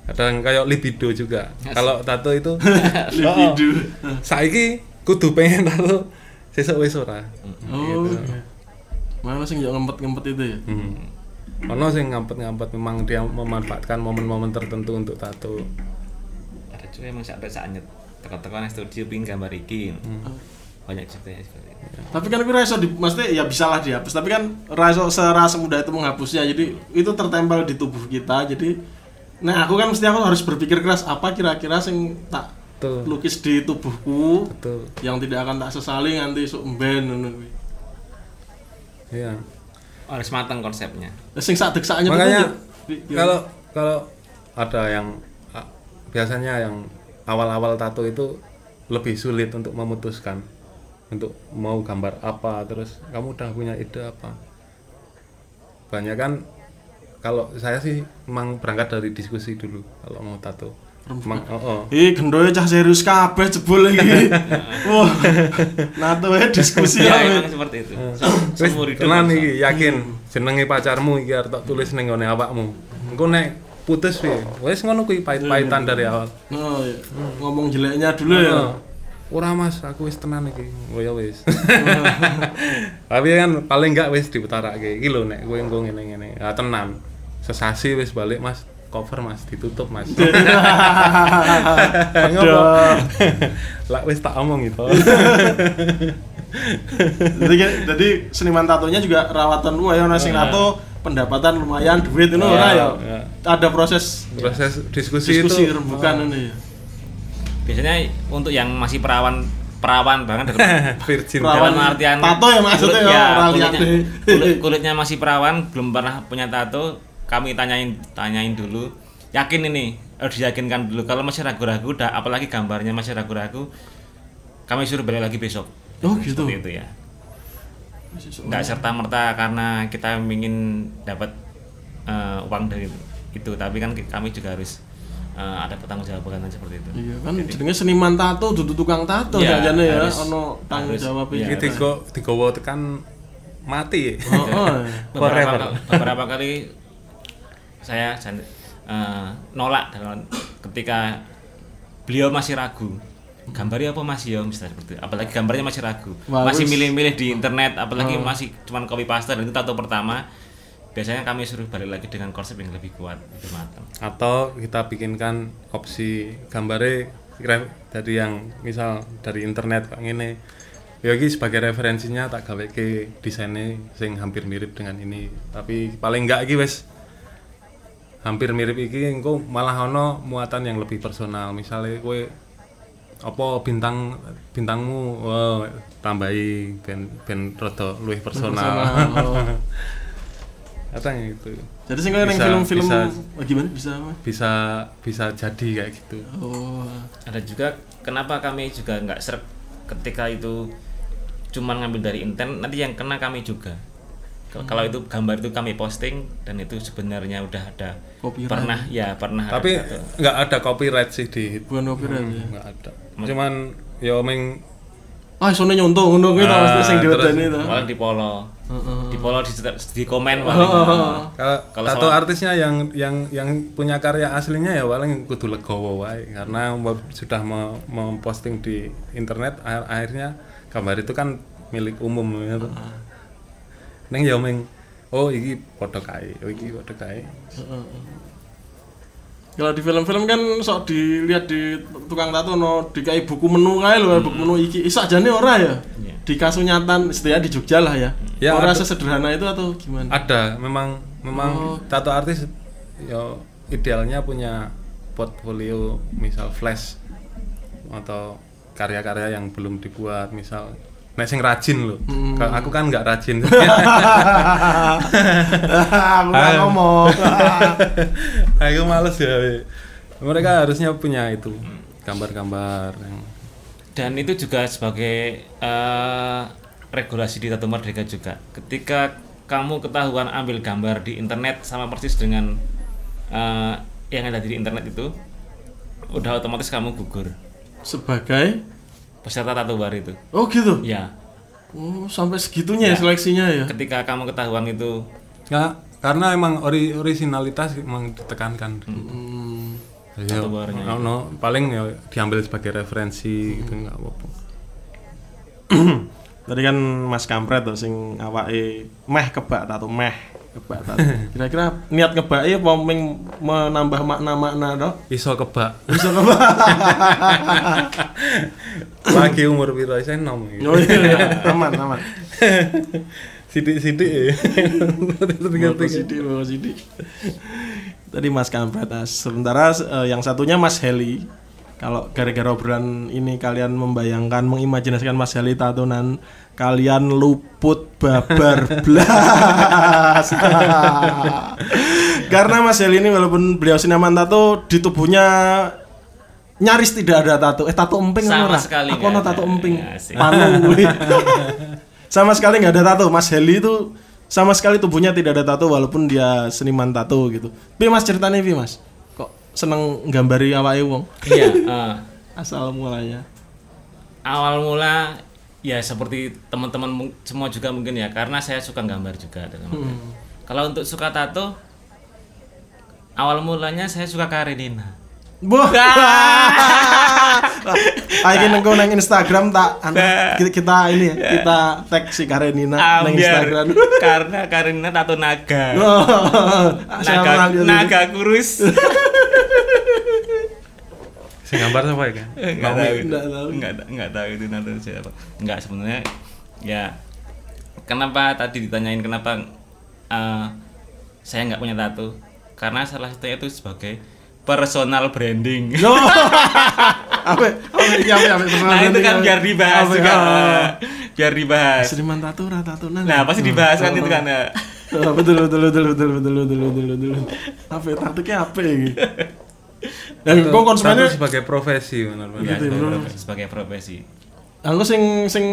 Kadang kayak libido juga. Kalau tato itu Libido. oh, saiki kudu pengen tato sesuk wis ora Oh. iya. Mana sing yo ngempet-ngempet itu ya? hmm. ono sing ngampet-ngampet memang dia memanfaatkan momen-momen tertentu untuk tato ada juga emang sampai saatnya teko-teko nang studio pingin gambar iki banyak juga ya seperti itu Tapi kan kira iso di maksudnya ya bisa lah dihapus, tapi kan ra iso serasa mudah itu menghapusnya. Jadi itu tertempel di tubuh kita. Jadi nah aku kan mesti aku harus berpikir keras apa kira-kira sing tak Betul. lukis di tubuhku betul. yang tidak akan tak sesali nanti sok mben ngono kuwi. iya. Harus matang konsepnya. Sing sak deksaknya makanya ya? kalau kalau ada yang ah, biasanya yang awal-awal tato itu lebih sulit untuk memutuskan. Untuk mau gambar apa terus kamu udah punya ide apa. Banyak kan kalau saya sih memang berangkat dari diskusi dulu kalau mau tato Oh, oh. Ih, gendoe cah serius kabeh jebul iki. Wah. Nato ya diskusi ya ya. emang seperti itu seumur hidup tenan iki yakin jenenge pacarmu iki arep tak tulis ning ngone awakmu. Engko nek putus piye? Wis ngono kuwi pahit-pahitan dari awal. Oh, iya. Ngomong jeleknya dulu ya. Oh. ora mas aku wis tenan iki oh ya wis tapi kan paling enggak wis diputarake iki lho nek kowe engko ngene ngene ah tenan sesasi wis balik mas cover mas. Ditutup mas. Ngopo? Lah wis tak omong gitu jadi, jadi seniman tatonya juga rawatan lu ya nasi tato pendapatan lumayan duit itu Iya, ora ya? iya. ada proses proses diskusi, diskusi itu rembukan ini. Ya biasanya untuk yang masih perawan perawan banget virgin Perawan. dalam artian tato ya maksudnya? Kulit- ya, kulitnya, kulit- kulitnya masih perawan belum pernah punya tato kami tanyain tanyain dulu yakin ini harus diyakinkan dulu kalau masih ragu-ragu dah apalagi gambarnya masih ragu-ragu kami suruh balik lagi besok Oh, gitu. Itu ya nggak serta merta karena kita ingin dapat eh, uang dari itu tapi kan kami juga harus eh, ada pertanggungjawaban seperti itu iya kan jenenge seniman tato dudu tukang tato Iya, jane ya ono tanggung jawab iya. iki tiga tiga tekan mati oh, oh. beberapa, Forever. kali, beberapa kali saya eh, nolak dalam ketika beliau masih ragu. Gambarnya apa masih ya misalnya seperti itu. apalagi gambarnya masih ragu. Wah, masih milih-milih di internet apalagi masih cuman copy paste dan itu tato pertama. Biasanya kami suruh balik lagi dengan konsep yang lebih kuat lebih matang. Atau kita bikinkan opsi gambare re- dari yang misal dari internet ngene ya iki sebagai referensinya tak gawe ke desainnya sing hampir mirip dengan ini. Tapi paling enggak iki wis hampir mirip iki engko malah ono muatan yang lebih personal misalnya kowe apa bintang bintangmu wow, tambahi ben ben rada luwih personal. Personal. Kadang gitu. jadi ning Bisa- film-film bisa- oh, gimana bisa apa? Bisa bisa jadi kayak gitu. oh ada juga kenapa kami juga nggak serk ketika itu cuman ngambil dari internet nanti yang kena kami juga Kalau- kalau itu gambar itu kami posting dan itu sebenarnya udah ada Copyright. pernah ya pernah Tapi nggak ada copyright sih di bukan copyright ya. nggak ada. Cuman ya meng ah isone nyontoh ngono kuwi ta Ah, mesti sing diwedani ta. malah di polo Heeh. di polo di, di komen paling. Kalau Kalau tato sama- artisnya yang yang yang punya karya aslinya ya paling kudu legowo wae. Karena sudah mau memposting di internet akhir- akhirnya gambar itu kan milik umum gitu. Neng ya meng oh iki padha kae, oh iki padha kae. Kalau di film-film kan sok dilihat di tukang tato no dikai buku menu kae lho, buku menu iki. Isak jane ora ya? Iya. Di Kasunyatan setidaknya di Jogja lah ya. Ya, ora sesederhana itu atau gimana? Ada, memang memang Oh. tato artis ya idealnya punya portfolio misal flash atau karya-karya yang belum dibuat misal nek sing rajin loh Hmm. Aku kan nggak rajin Aku nggak ngomong. aku males ya we. mereka harusnya punya itu gambar-gambar yang dan itu juga sebagai eh, regulasi di Tato Merdeka juga ketika kamu ketahuan ambil gambar di internet sama persis dengan eh, yang ada di internet itu udah otomatis kamu gugur Sebagai peserta tato bar itu. Oh gitu. ya Oh, sampai segitunya ya seleksinya ya. ketika kamu ketahuan itu. Nggak karena emang ori- originalitas emang ditekankan. Hmm. Jadi ya, Tato barnya. no, no, paling ya diambil sebagai referensi gitu nggak apa-apa. Tadi kan Mas Kampret tuh sing awake meh kebak tato meh kebak. Kira-kira niat kebake apa meng menambah makna-makna to? iso kebak Bisa kebak. lagi umur piro saya nom. Oh iya, aman aman. sidik-sidik ya sidik, sidik. Tadi Mas Kampret. Nah, sementara eh, yang satunya Mas Heli. Kalau gara-gara obrolan ini kalian membayangkan, mengimajinasikan Mas Heli tatonan, kalian luput babar blas. Karena Mas Heli ini walaupun beliau sinaman tato di tubuhnya nyaris tidak ada tato. Eh tato emping Sama ora? sekali Aku ada. tato emping. Ya, asik. Panu sama sekali nggak ada tato. Mas Heli itu sama sekali tubuhnya tidak ada tato walaupun dia seniman tato gitu. Pi Mas ceritanya Pi Mas. Seneng gambari awake wong? iya eh, Asal mulanya. awal mula ya seperti teman-teman semua juga mungkin ya karena saya suka gambar juga artian. kalau untuk suka tato awal mulanya saya suka Karenina Wah. Ayo kita nengko nang Instagram tak anu, kita, kita ini ya, kita tag si Karenina nang Ambiar. Instagram. karena karena tato naga Siapa naga naga kurus saya gambar siapa ya kan? Enggak eh, tahu. Enggak tahu. Enggak tahu itu nanti siapa. Enggak sebenarnya ya kenapa tadi ditanyain kenapa uh, saya enggak punya tato? Karena salah satunya itu sebagai personal branding. Yo. apa? Iya, iya, iya, nah, itu kan biar dibahas juga. Ape. Biar dibahas. Seniman tato, tato Nah, pasti dibahas kan itu kan. ya oh, Betul betul betul betul betul betul betul betul. Apa tato ki apa gitu. Dan kok konsumennya sebagai profesi Ya, benar-benar. Gitu, sebagai, profesi, sebagai profesi aku sing sing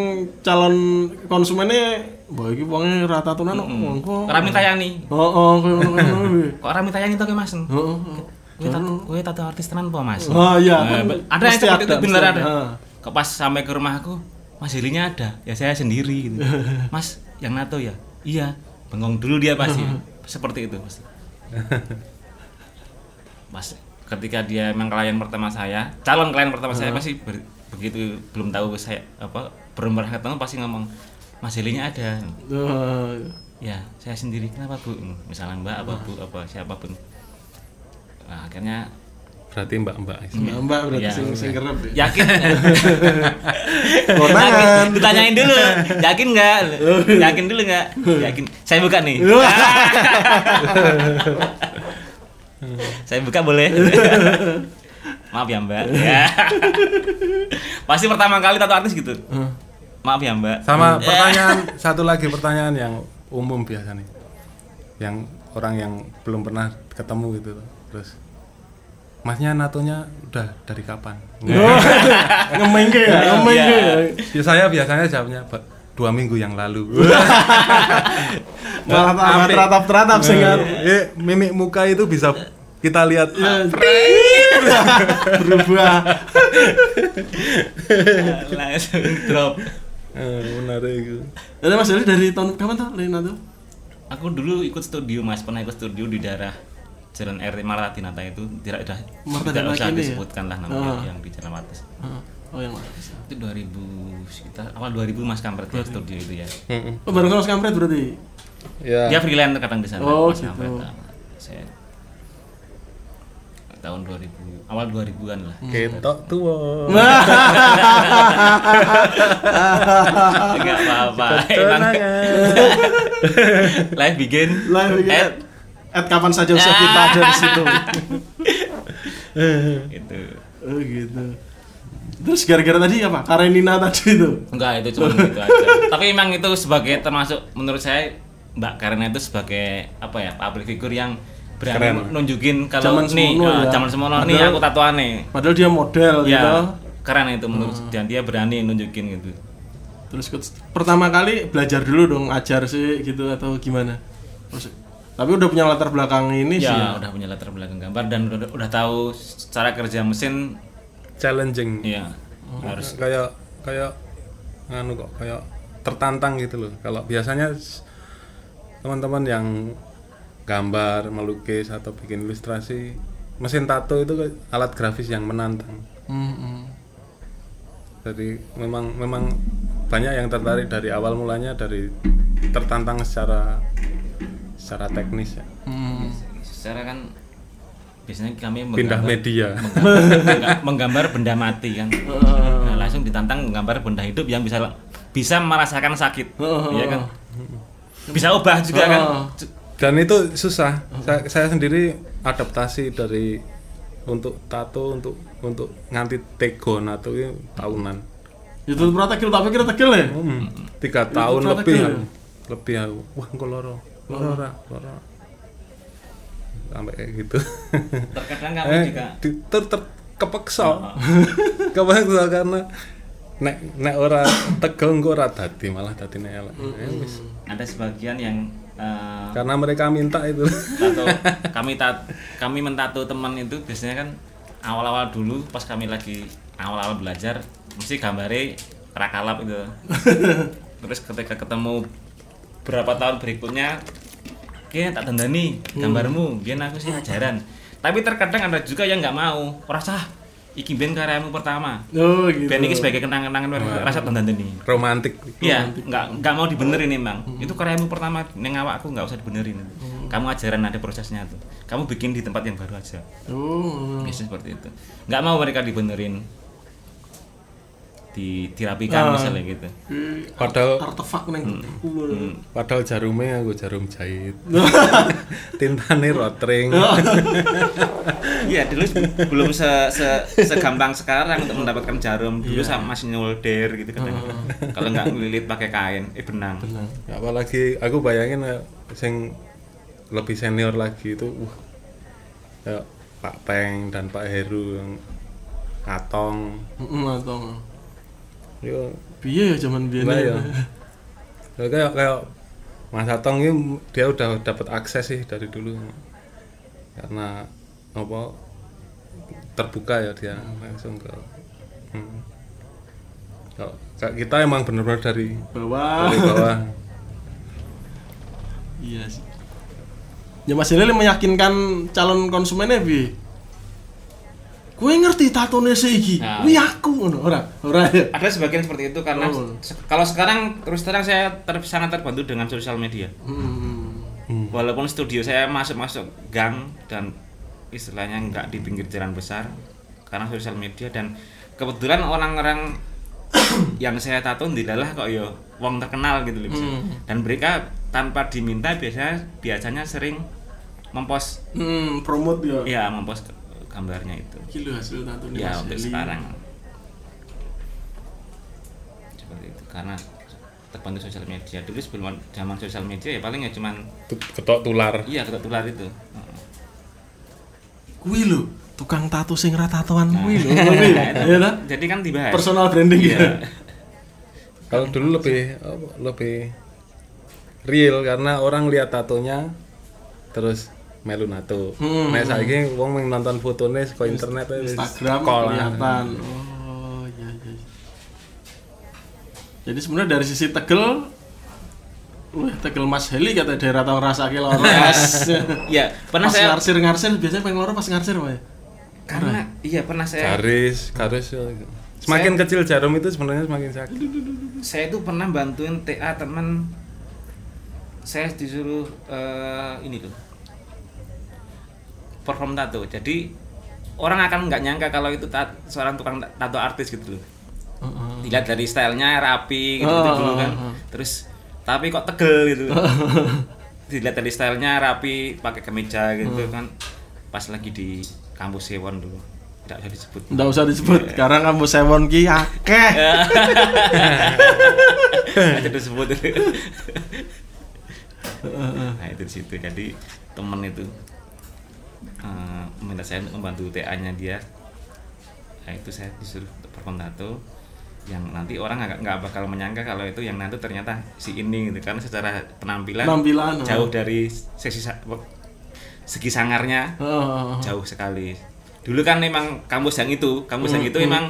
calon konsumennya mbak iki wonge ra tatonan kok. kok. Rami tayani Oh, oh, koyo ngono kuwi. kok Rami tayani tuh ke mas Oh, oh. Kue tato, artis tenan po mas? Oh iya, Eh, ada yang seperti itu ada, bener ada. ada. Kok pas sampai ke rumah aku, Mas Hilinya ada, ya saya sendiri gitu. Mas, yang nato ya? Iya, bengong dulu dia pasti. Seperti itu pasti. Mas, ketika dia emang klien pertama saya, calon klien pertama saya pasti ber- begitu belum tahu saya apa belum pernah ketemu pasti ngomong Mas Hilinya ada. Oh, Ya, saya sendiri. Kenapa bu? Misalnya Mbak apa bu apa siapa pun. Nah, akhirnya Berarti mbak-mbak. Mbak Mbak berarti Ya, sing sing kerep. ya. yakin Konangan. Ditanyain dulu yakin nggak yakin dulu nggak yakin saya buka nih saya buka boleh maaf ya mbak ya. pasti pertama kali tato artis gitu maaf ya mbak Sama pertanyaan satu lagi pertanyaan yang umum biasa nih. Yang orang yang belum pernah ketemu gitu. Terus Masnya natonya udah dari kapan? Ngemengke ya, ngemengke ya. Ya saya biasanya jawabnya "Ba- dua minggu yang lalu. Malah teratap-teratap sing kan. Eh, mimik muka itu bisa kita lihat berubah. langsung drop Eh, benar itu. Jadi Mas Dali dari tahun kapan tuh Lena tuh? aku dulu ikut studio mas pernah ikut studio di daerah Jalan RT Marta Dinata itu tidak udah Marta tidak usah ya? disebutkan lah namanya Ah. yang di Jalan Wates Oh yang mana? itu 2000 sekitar awal 2000 mas kampret ya studio itu ya. Oh bareng sama Mas Kampret berarti. Ya. dia freelance kadang di sana Oh, mas gitu. kampret Nah, saya tahun 2000 awal 2000-an lah Ketok tua. enggak apa-apa emang live bikin Live bikin. Add, At kapan saja usah kita ada di situ. gitu Oh gitu. Terus gara-gara tadi apa? Karenina tadi itu. Enggak, itu cuma gitu aja. Tapi emang itu sebagai termasuk menurut saya Mbak Karena itu sebagai apa ya public figure yang berani Keren. nunjukin kalau Zaman nih semono eh, ya. zaman semono nih Padahal- aku tatoane. Padahal dia model gitu. Ya, keren itu menurut dan dia berani nunjukin gitu. Terus pertama kali belajar dulu dong ajar sih gitu atau gimana? Terus, tapi udah punya latar belakang ini sih. ya, Ya. udah punya latar belakang gambar dan udah, udah tahu cara kerja mesin Challenging. ya harus kayak kayak nganu kok kayak tertantang gitu loh. Kalau biasanya teman-teman yang gambar, melukis atau bikin ilustrasi, mesin tato itu alat grafis yang menantang. Hmm, hmm. Jadi memang memang banyak yang tertarik dari awal mulanya dari tertantang secara secara teknis ya. Hmm. secara kan biasanya kami Pindah menggambar- media. menggambar, menggambar benda mati kan Nah, langsung ditantang menggambar benda hidup yang bisa bisa merasakan sakit Oh. ya kan bisa ubah juga kan Oh. Dan itu susah. Saya, saya sendiri adaptasi dari untuk tato untuk untuk nganti tegon atau itu tahunan. Itu pernah tegel tak pikir tegel ya. Hmm, tiga tahun lebih lebih aku wah engko loro loro ora loro sampai kayak gitu. Terkadang kami eh, juga. di, ter, ter- kepeksa. Kepeksa karena nek nek ora tegel engko ora dadi malah dadi nek elek. Eh, wis. ada sebagian yang eh, karena mereka minta itu. Tato. Kami tat kami mentato teman itu biasanya kan awal-awal dulu pas kami lagi awal-awal belajar mesti gambare rakalap itu. Terus ketika ketemu berapa tahun berikutnya kayaknya tak dandani gambarmu biar aku sih ajaran tapi terkadang ada juga yang nggak mau rasa iki ben karyamu pertama Oh gitu. ben iki sebagai kenang-kenangan rasa tandani romantik Iya, nggak nggak mau dibenerin emang. Itu karyamu pertama neng awakku nggak usah dibenerin. Kamu ajaran ada prosesnya tuh. Kamu bikin di tempat yang baru aja. Oh. Biasanya seperti itu. Nggak mau mereka dibenerin. Di dirapikan misalnya gitu. Eh, padahal artefak neng Hmm. padahal jarumnya aku jarum jahit tintane rotring Iya, dulu belum se, se segampang sekarang untuk mendapatkan jarum. Dulu sama masih nyolder gitu kan. Kalau nggak ngelilit pakai kain, eh benang. apalagi aku bayangin ya, sing lebih senior lagi itu wah ya Pak Peng dan Pak Heru yang Atong Heeh, atau yo piye ya zaman biyen. Ya. Ya, kayak kayak Mas Atong ini dia udah dapat akses sih dari dulu karena apa terbuka ya dia langsung ke hmm. Kalau kita emang benar-benar dari Bawah. dari bawah Iya sih. Ya Mas Lele meyakinkan calon konsumennya bi. Kue ngerti tatone seiki. Nah. Wi aku ngono ora. Ora ya. Ada sebagian seperti itu karena Oh. se- kalau sekarang terus terang saya ter- sangat terbantu dengan sosial media. Hmm. Walaupun studio saya masuk-masuk gang dan istilahnya nggak di pinggir jalan besar karena sosial media dan kebetulan orang-orang yang saya tato dilalah kok yo wong terkenal gitu loh. Hmm. Dan mereka tanpa diminta biasanya biasanya sering mempost Hmm, promote ya. ya mempost gambarnya itu. Iki lho hasil tatone Ya Mas untuk sekarang seperti itu karena terbantu sosial media dulu sebelum zaman sosial media ya paling ya cuman ketok tular iya ketok tular itu Heeh. Kuwi lho, tukang tato sing ra tatoan kuwi lho. Nah, itu. Ya ta? jadi kan dibahas Personal branding Iya. ya. kalau dulu lebih lebih real karena orang lihat tatonya terus melu nato Hmm. nah saiki wong mung nonton fotone saka internet Instagram kelihatan. Oh, iya iya. Jadi sebenarnya dari sisi Tegel Wah, Tegel Mas Heli kata daerah tau rasake loros. ya pernah pas saya ngarsir-ngarsir biasanya pengen loro pas ngarsir Pak. ya? karena iya pernah saya garis garis ya. semakin kecil jarum itu sebenarnya semakin sakit saya itu pernah bantuin TA teman saya disuruh eh, ini tuh perform tato jadi orang akan nggak nyangka kalau itu tat- seorang tukang ta- tato artis gitu loh. Dilihat dari stylenya rapi gitu, Oh, dulu kan. oh, oh. terus tapi kok tegel gitu. Dilihat dari stylenya rapi pakai kemeja gitu Hmm. kan. Pas lagi di kampus Sewon dulu. Tidak usah disebut. Nggak usah disebut, karena kamu sewon ki akeh. aja disebut. Nah itu di situ. Jadi temen itu eh, meminta saya untuk membantu TA nya dia nah itu saya disuruh untuk perform tato yang nanti orang nggak nggak bakal menyangka kalau itu yang nanti ternyata si ini gitu karena secara penampilan, Penampilan, jauh oh. dari sesi segi sangarnya Heeh. jauh sekali dulu kan memang kampus yang itu kampus yang Hmm, itu hmm.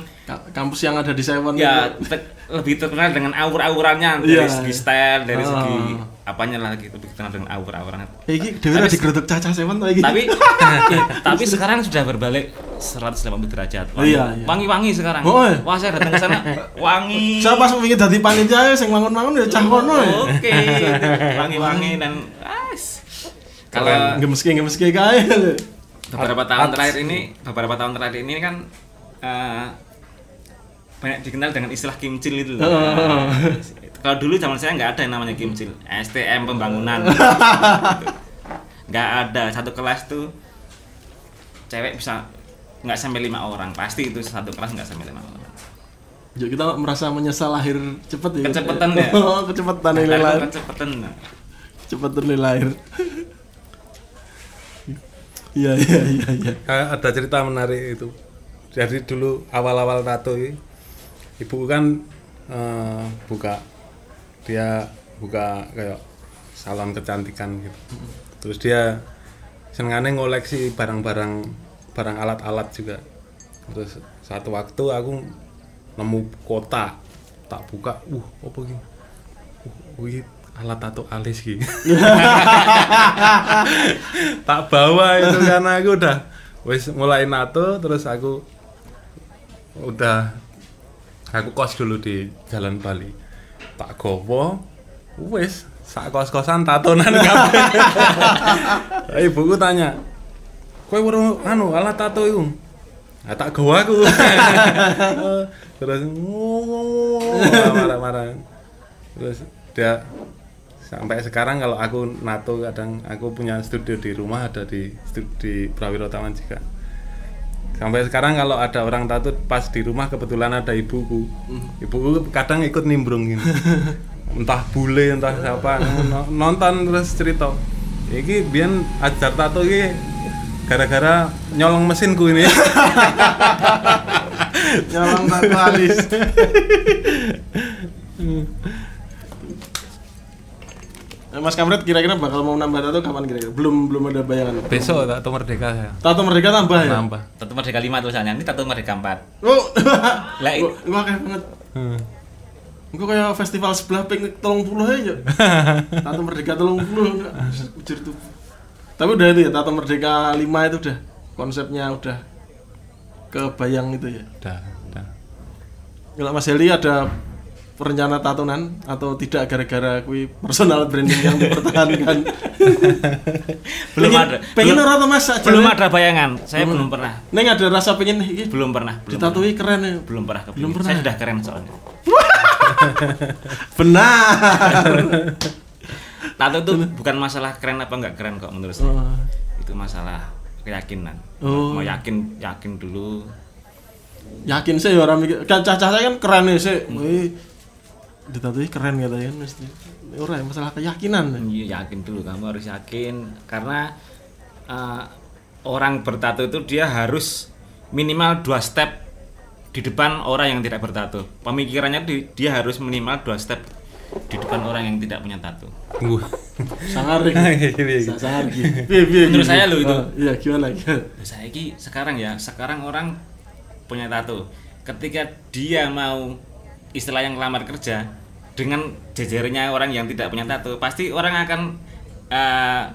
kampus yang ada di Sewon ya itu. te- lebih terkenal dengan aur-aurannya dari Iya. segi style dari Ah. segi apanya lah gitu lebih terkenal dengan aur-aurannya Eh, iki dhewe Tapi- digeruduk caca to iki. tapi tapi sekarang sudah berbalik 180 derajat wangi, Iya, iya. wangi-wangi sekarang Oh, iya. wah saya datang ke sana wangi saya pas wingi dadi panitia sing mangun-mangun ya cah kono ya. oke wangi-wangi dan as kalau gemeske-gemeske kae. Beberapa tahun terakhir ini beberapa tahun terakhir ini kan eh, banyak dikenal dengan istilah kimcil itu loh. Oh. Kalau dulu zaman saya nggak ada yang namanya kimcil, STM pembangunan. Nggak ada satu kelas tuh cewek bisa nggak sampai lima orang pasti itu satu kelas nggak sampai lima orang. Jadi kita merasa menyesal lahir cepet ya. Kecepetan ya? Oh, kecepetan nilai Nah, lahir. kecepatan. Cepetan nilai lahir. Iya iya iya iya. Kayak ada cerita menarik itu. Jadi dulu awal-awal tato ibu kan eh, buka dia buka kayak salon kecantikan gitu. Terus dia senengane ngoleksi barang-barang barang alat-alat juga. Terus satu waktu aku nemu kotak tak buka uh apa ini? Uh ini alat tato alis gitu tak bawa itu karena aku udah wis mulai nato terus aku udah aku kos dulu di Jalan Bali. Tak gowo wes sak kos-kosan tatonan kabeh. Ibuku tanya kowe weruh anu alat tato iku? Ah, tak gowo aku. Terus marah-marah. Terus dia sampai sekarang kalau aku nato kadang aku punya studio di rumah ada di di Prawiro Taman juga. Sampai sekarang kalau ada orang tato pas di rumah kebetulan ada ibuku. Ibuku kadang ikut nimbrung gitu. Entah bule entah siapa no- nonton terus cerita. Ini biar ajar tato ini gara-gara nyolong mesinku ini. Nyolong satu alis. Mas Kamret kira-kira bakal mau nambah tato kapan kira-kira? Belum belum ada bayangan. besok tato merdeka saya Tato Merdeka tambah ya? nambah Tato Merdeka 5 tulisannya. Ini tato Merdeka 4. Oh. Lah, Gua gua kayak banget. Hmm. Gua kayak festival sebelah ping 30 aja. Tato Merdeka 30 enggak ujur tuh. Tapi udah itu ya, Tato Merdeka 5 itu udah konsepnya udah kebayang itu ya. udah udah Kalau Mas Heli ada perencana tatonan atau tidak gara-gara kui personal branding yang dipertahankan? Belum Pengen- ada. Pengen Belum- ora to Mas? Aja Belum ada bayangan. Saya belum pernah. Neng ada rasa pengen iki Belum pernah. Belum ditatui keren ya. belum pernah kepingin. Belum pernah. Saya sudah keren soalnya. Benar. Tato itu bukan masalah keren apa enggak keren kok menurut saya. Oh. Itu masalah keyakinan. Oh. Mau yakin yakin dulu. Yakin sih orang mikir kan cacah saya kan keren nih sih. Wih, ditatui keren katanya kan mesti. Ora masalah keyakinan. Iya, yakin dulu kamu harus yakin karena eh, orang bertato itu dia harus minimal dua step di depan orang yang tidak bertato. Pemikirannya di- dia harus minimal dua step di depan orang yang tidak punya tato. Wah. Sangar Sangar Menurut gini? saya loh itu. Oh, Iya, gimana gimana? Saya ini sekarang ya, sekarang orang punya tato. Ketika dia mau istilah yang lamar kerja dengan jajarannya orang yang tidak punya tato, pasti orang akan Ah,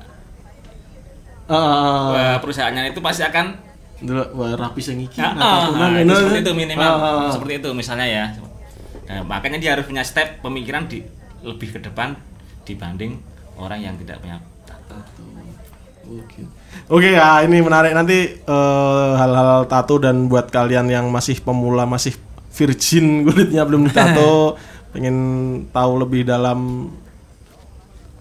eh, perusahaannya itu pasti akan wah rapi sing iki. Ya, nah, ini. itu seperti itu minimal ah. seperti itu misalnya ya nah, makanya dia harus punya step pemikiran di lebih ke depan dibanding orang yang tidak punya tato Oke. Oke ya, ini menarik nanti eh, hal-hal tato dan buat kalian yang masih pemula, masih virgin kulitnya belum ditato, pengen tahu lebih dalam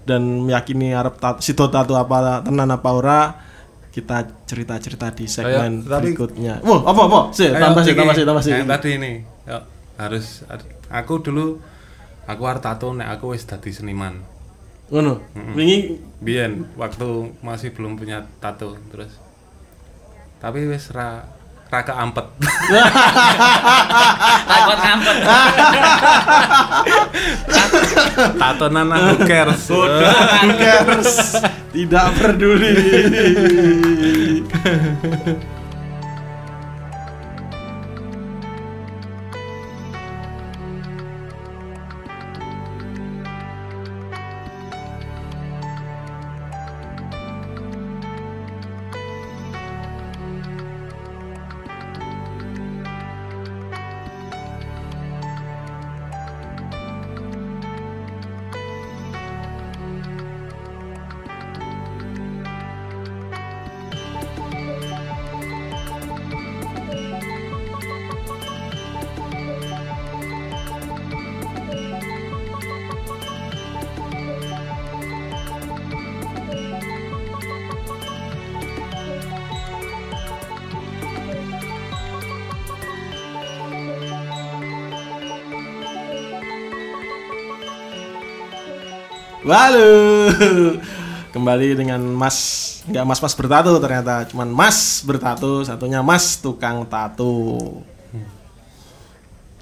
dan meyakini Arab tato, situ tato apa tenan apa ora, kita cerita-cerita di segmen Ayo, tapi- berikutnya. Wah, apa apa? Sih, tambah sih, tambah sih, tambah sih. Yang tadi ini yuk, harus ad- aku dulu aku arep tato nek aku wis dadi seniman. Ngono. Wingi Biyen waktu masih belum punya tato terus tapi wis ra ra keampet. takut ngampet Tatonan aku cares. who cares? Tidak peduli. Halo. Kembali dengan Mas nggak Mas Mas bertato ternyata cuman Mas bertato satunya Mas tukang tato.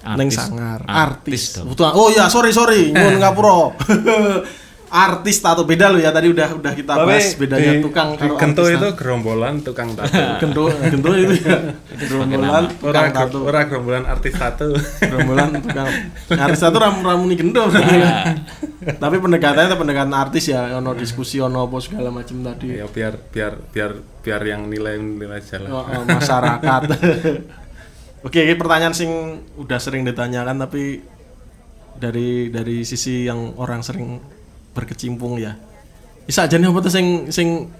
Neng sangar artis. dong. Betul. Oh iya sorry sorry ngapura. artis tato beda loh ya tadi udah udah kita bahas bedanya tukang karo gento artis itu gerombolan tukang tato. Gento gento itu ya. Gerombolan Ora tukang tato. ora gerombolan artis tato. Gerombolan tukang artis tato ram ramuni gento. Tapi pendekatannya itu pendekatan artis ya, ono diskusi ono apa segala macam tadi. ya biar biar biar biar yang nilai nilai jalan. Oh, oh, masyarakat. Oke, ini pertanyaan sing udah sering ditanyakan tapi dari dari sisi yang orang sering berkecimpung ya. Bisa aja nih apa tuh sing sing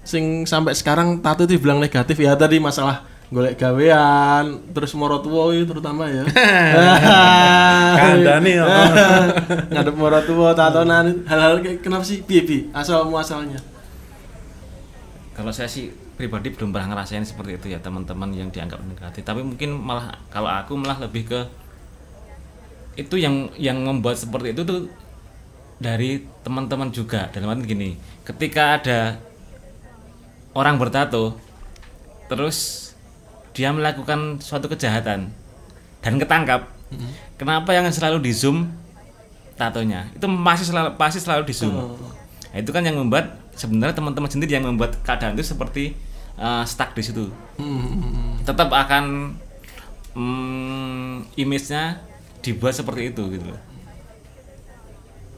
sing sampai sekarang tato itu bilang negatif ya tadi masalah golek gawean terus moro tua itu terutama ya. Kandani ya. Ngadep moro tua tatonan hal-hal kayak kenapa sih piye asal muasalnya. Kalau saya sih pribadi belum pernah ngerasain seperti itu ya teman-teman yang dianggap negatif. Tapi mungkin malah kalau aku malah lebih ke itu yang yang membuat seperti itu tuh dari teman-teman juga. Dalam arti gini ketika ada orang bertato terus dia melakukan suatu kejahatan dan ketangkap kenapa yang selalu di zoom tatonya? Itu masih selalu pasti selalu di zoom. Nah, itu kan yang membuat sebenarnya teman-teman sendiri yang membuat keadaan itu seperti uh, stuck di situ. Tetap akan mm, image-nya dibuat seperti itu gitu loh.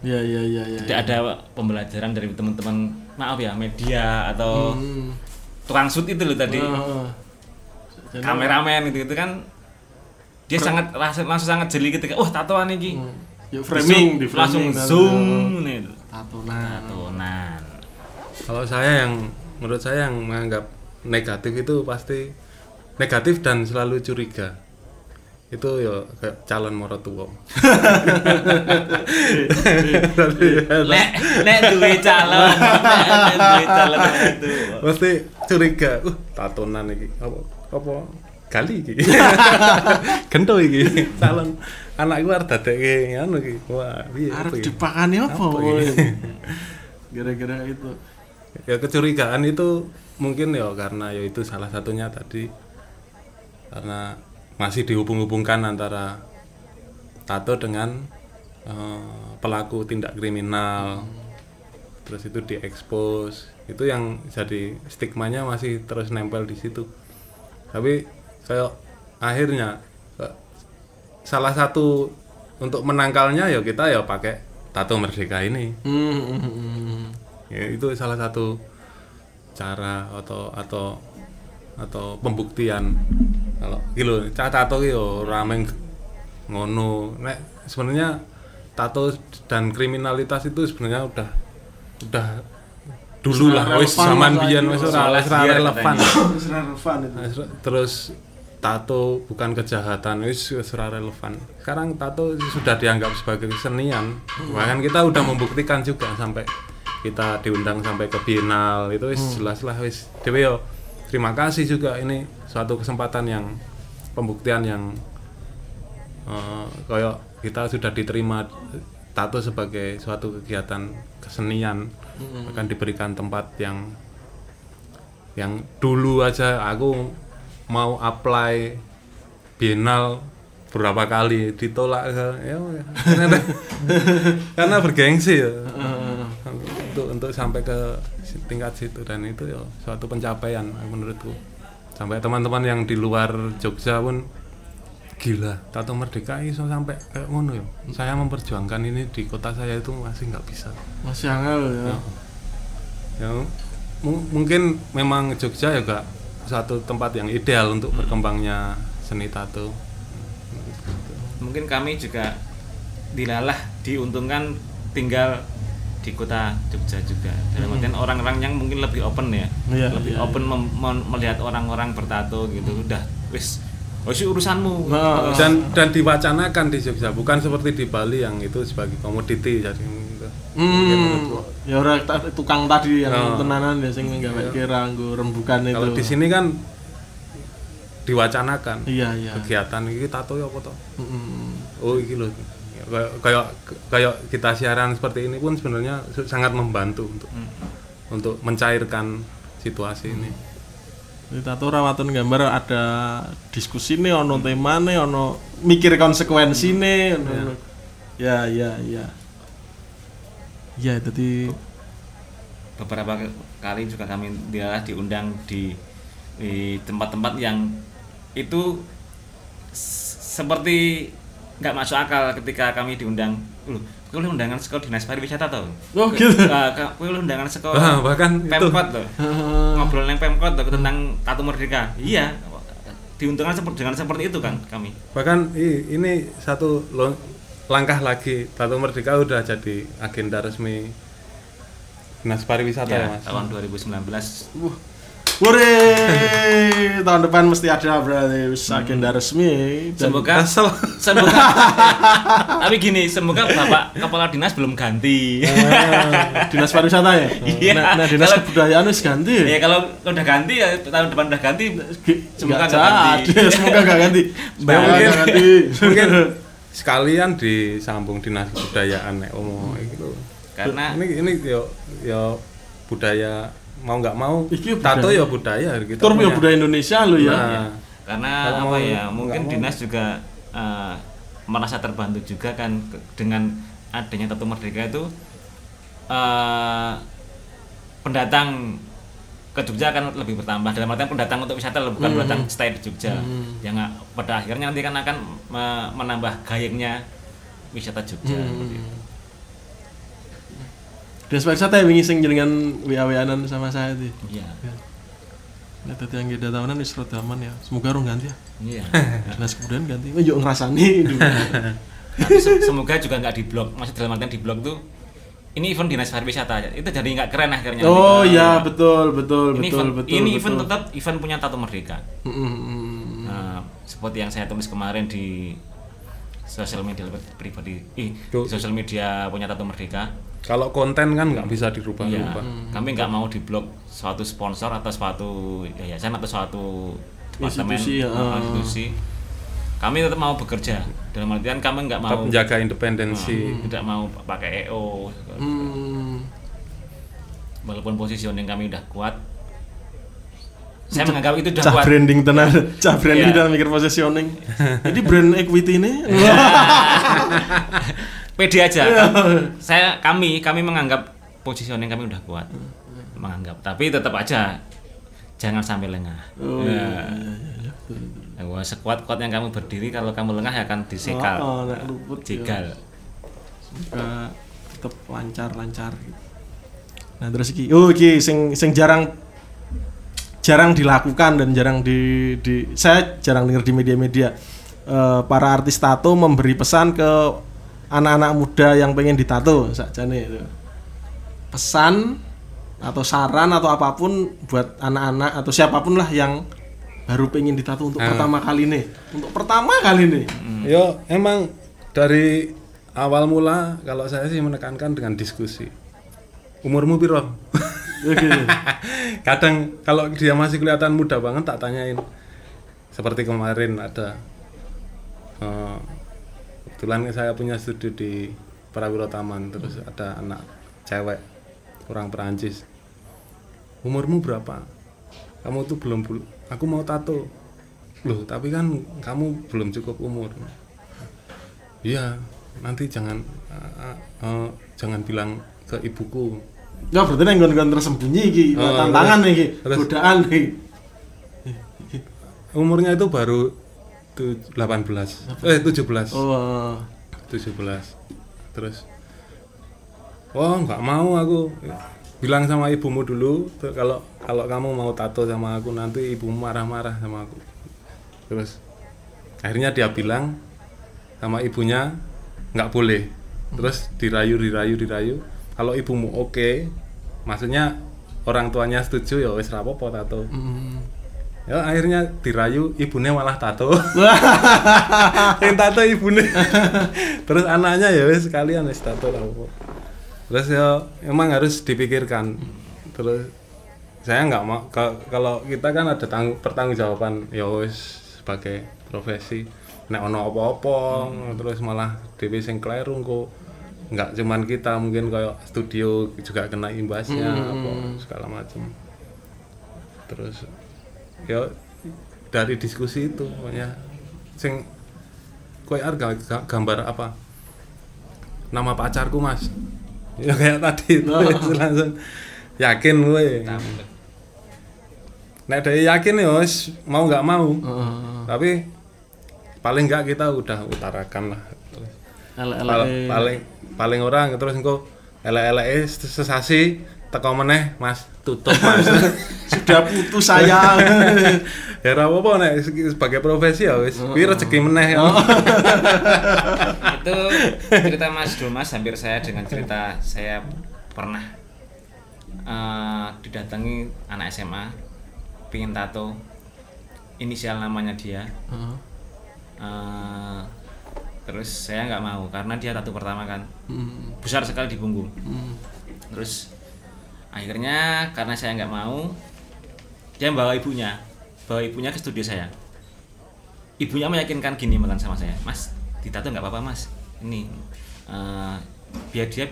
Ya ya ya ya. Tidak ada pembelajaran dari teman-teman maaf ya media atau Hmm. tukang shoot itu loh tadi. Jadi- kameramen itu itu kan dia sangat langsung, langsung sangat jeli ketika wah tatoan ini Hmm. Yuk framing di langsung framing, zoom nih Tatonan. tatonan Kalau saya yang menurut saya yang menganggap negatif itu pasti negatif dan selalu curiga. Itu ya kayak calon morotuwo. nek nek duwe calon nek duwe calon itu Pasti curiga. Uh, tatonan iki. Apa apa gali iki. Gento iki. Calon anakku arep dadekke anu iki. Wah, piye Arep iki? dipakani apa? Gara-gara itu. ya kecurigaan itu mungkin ya karena ya itu salah satunya tadi karena masih dihubung-hubungkan antara tato dengan eh, pelaku tindak kriminal. Terus itu diekspos. Itu yang jadi stigmanya masih terus nempel di situ. Tapi kayak akhirnya salah satu untuk menangkalnya ya kita ya pakai tato merdeka ini. Hmm, hmm, hmm, hmm. ya itu salah satu cara atau atau atau pembuktian. Kalau gitu cah tato ki yo ramen ngono. Nek sebenarnya tato dan kriminalitas itu sebenarnya udah udah dulu lah Wis zaman biyen wis ora relevan. Terus relevan itu. Terus tato bukan kejahatan wis wis ora relevan. Sekarang tato sudah dianggap sebagai kesenian. Bahkan kita udah membuktikan juga sampai kita diundang sampai ke final itu wis jelas lah wis. Dewe yo terima kasih juga ini suatu kesempatan yang pembuktian yang eh, kayak kita sudah diterima tato sebagai suatu kegiatan kesenian akan diberikan tempat yang yang dulu aja aku mau apply bienal berapa kali ditolak ya, ya. karena, bergengsi ya untuk untuk sampai ke tingkat situ. Dan itu ya suatu pencapaian menurutku. Sampai teman-teman yang di luar Jogja pun gila tato merdeka iso sampai kayak ngono ya. Saya memperjuangkan ini di kota saya itu masih nggak bisa. Masih angel ya. ya. Mu- mungkin memang Jogja juga satu tempat yang ideal untuk berkembangnya seni tato. Mungkin kami juga dilalah diuntungkan tinggal di kota Jogja juga. Dalam artian orang-orang yang mungkin lebih open ya. Iya, lebih iya, open mem- mem- melihat orang-orang bertato gitu. Udah wis. Wis urusanmu. Nah, Wis. dan dan diwacanakan di Jogja. Bukan seperti di Bali yang itu sebagai komoditi jadi gitu. Hmm, ya orang tukang tadi yang Oh. tenanan ya sing gawe kira nggo rembukan itu. kalau di sini kan diwacanakan. Iya, iya. kegiatan ini tato ya apa toh Hmm. oh iki loh kayak kayak kayak kita siaran seperti ini pun sebenarnya sangat membantu untuk untuk mencairkan situasi ini. Di tato rawaton gambar ada diskusi nih, ono tema nih, ono mikir konsekuensi nih, ono- ya ya ya. Ya, jadi beberapa kali juga kami dilalah diundang di di tempat-tempat yang itu seperti nggak masuk akal ketika kami diundang. Loh kuwi undangan sekolah dinas pariwisata tau? Oh, gitu. kuwi undangan Ah, sekolah bahkan itu. pemkot tuh ngobrol neng pemkot tuh tentang tato merdeka. Iya diuntungkan seperti dengan seperti itu kan kami. Bahkan i- ini satu langkah lagi Tato Merdeka udah jadi agenda resmi dinas pariwisata ya, ya, mas. tahun 2019 Wah. Wure, tahun depan mesti ada berarti wis agenda resmi dan semoga Asal. semoga tapi gini semoga bapak kepala dinas belum ganti Ah, dinas pariwisata ya. Iya. Nah, nah, dinas Kalau- kebudayaan wis ganti ya. ya kalau udah ganti ya tahun depan udah ganti Semoga nggak ganti. semoga nggak ganti. Semoga mungkin- ganti. mungkin sekalian disambung dinas kebudayaan nek omong gitu Karena- ini ini yo yo budaya mau nggak mau Iki tato budaya. ya budaya gitu Tur ya budaya Indonesia lo ya. Nah, karena Kalau apa mau- ya mungkin mau. dinas juga eh, merasa terbantu juga kan dengan adanya Tato Merdeka itu eh, pendatang ke Jogja akan lebih bertambah dalam artian pendatang untuk wisata bukan Hmm. pendatang stay di Jogja yang nggak- pada akhirnya nanti kan akan me- menambah gayengnya wisata Jogja Hmm. Dinas pariwisata ya wingi sing jenengan WA-WAnan sama saya itu. iya Nah, tadi yang kita tahunan wis rada aman ya. Semoga rong ganti ya. iya Dinas kebudayaan ganti. Oh, yuk ngrasani. Tapi semoga juga nggak di blok maksud dalam artian di blok tuh ini event dinas pariwisata itu jadi nggak keren akhirnya Oh Nanti, iya eh, betul betul ini betul event, betul. ini betul. event tetap event punya Tato Merdeka. Mm, mm, mm. Nah, seperti yang saya tulis kemarin di sosial media pribadi, di sosial media punya Tato Merdeka. Kalau konten kan nggak bisa Iya, dirubah-rubah kami nggak mau diblok suatu sponsor atau suatu yayasan atau suatu departemen Institusi, ya. uh, institusi. Kami tetap mau bekerja. Dalam artian kami nggak tetap mau menjaga independensi uh, tidak mau pakai EO. Hmm. Walaupun positioning kami udah kuat. Saya menganggap itu udah Cah kuat. branding tenan, cah branding Iya. dan mikir positioning. Jadi brand equity ini pede aja Iya. saya kami kami menganggap positioning kami udah kuat menganggap tapi tetap aja jangan sampai lengah Oh, Ya. iya, iya, iya. Ya, wah, sekuat kuatnya kamu berdiri kalau kamu lengah ya akan disekal Oh, oh, luput, ya. jegal Semoga tetap lancar-lancar. Nah, terus iki, oh iki sing sing jarang jarang dilakukan dan jarang di, di saya jarang dengar di media-media Eh, para artis tato memberi pesan ke anak-anak muda yang pengen ditato sakjane itu. Pesan atau saran atau apa pun buat anak-anak atau siapa pun lah yang baru pengen ditato untuk Ah. pertama kali nih. Untuk pertama kali nih. yo emang dari awal mula kalau saya sih menekankan dengan diskusi umurmu piro kadang kalau dia masih kelihatan muda banget tak tanyain seperti kemarin ada eh, kebetulan saya punya studio di Prawiro Taman terus ada anak cewek orang Perancis. Umurmu berapa? Kamu tuh belum aku mau tato. Loh tapi kan kamu belum cukup umur. Iya nanti jangan eh, eh, jangan bilang ke ibuku. Ya berarti nek nggon-nggon tersembunyi iki, Oh, tantangan iki, terus- godaan iki. umurnya itu baru 18 eh 17 Oh. 17 terus oh nggak mau aku. Bilang sama ibumu dulu kalau kalau kamu mau tato sama aku nanti ibumu marah-marah sama aku. Terus akhirnya dia bilang sama ibunya nggak boleh. Terus dirayu dirayu dirayu. Kalau ibumu oke maksudnya orang tuanya setuju ya wes rapopo tato. Mm. Ya akhirnya dirayu ibunya malah tato. Yang tato ibunya. Terus anaknya ya wes sekalian wes tato tato terus ya emang harus dipikirkan. Terus saya nggak mau ka- kalau kita kan ada tanggung pertanggungjawaban ya wes sebagai profesi. Nek ono apa-apa terus malah dewi sing kleru kok nggak cuman kita mungkin kayak studio juga kena imbasnya apa segala macam terus ya dari diskusi itu pokoknya. Sing kowe arep ga- gambar apa? Nama pacarku mas. Ya kayak tadi itu langsung. Yakin gue nek dari yakin ya mau nggak mau. Heeh. tapi paling nggak kita udah utarakan lah. Elek-elek. Pal- paling paling orang terus engko elek-elek sesasi teko meneh Mas tutup Mas Sudah putus saya. ya ora apa-apa nek sebagai profesi ya wis kuwi rezeki meneh ya. itu cerita Mas Domas hampir saya dengan cerita saya pernah eh, didatangi anak SMA pingin tato inisial namanya dia Heeh. Eh, terus saya nggak mau karena dia tato pertama kan Hmm. besar sekali di punggung Hmm. terus akhirnya karena saya nggak mau dia bawa ibunya. Bawa ibunya ke studio saya. Ibunya meyakinkan gini makan sama saya. Mas ditato nggak apa-apa mas. Ini eh, biar dia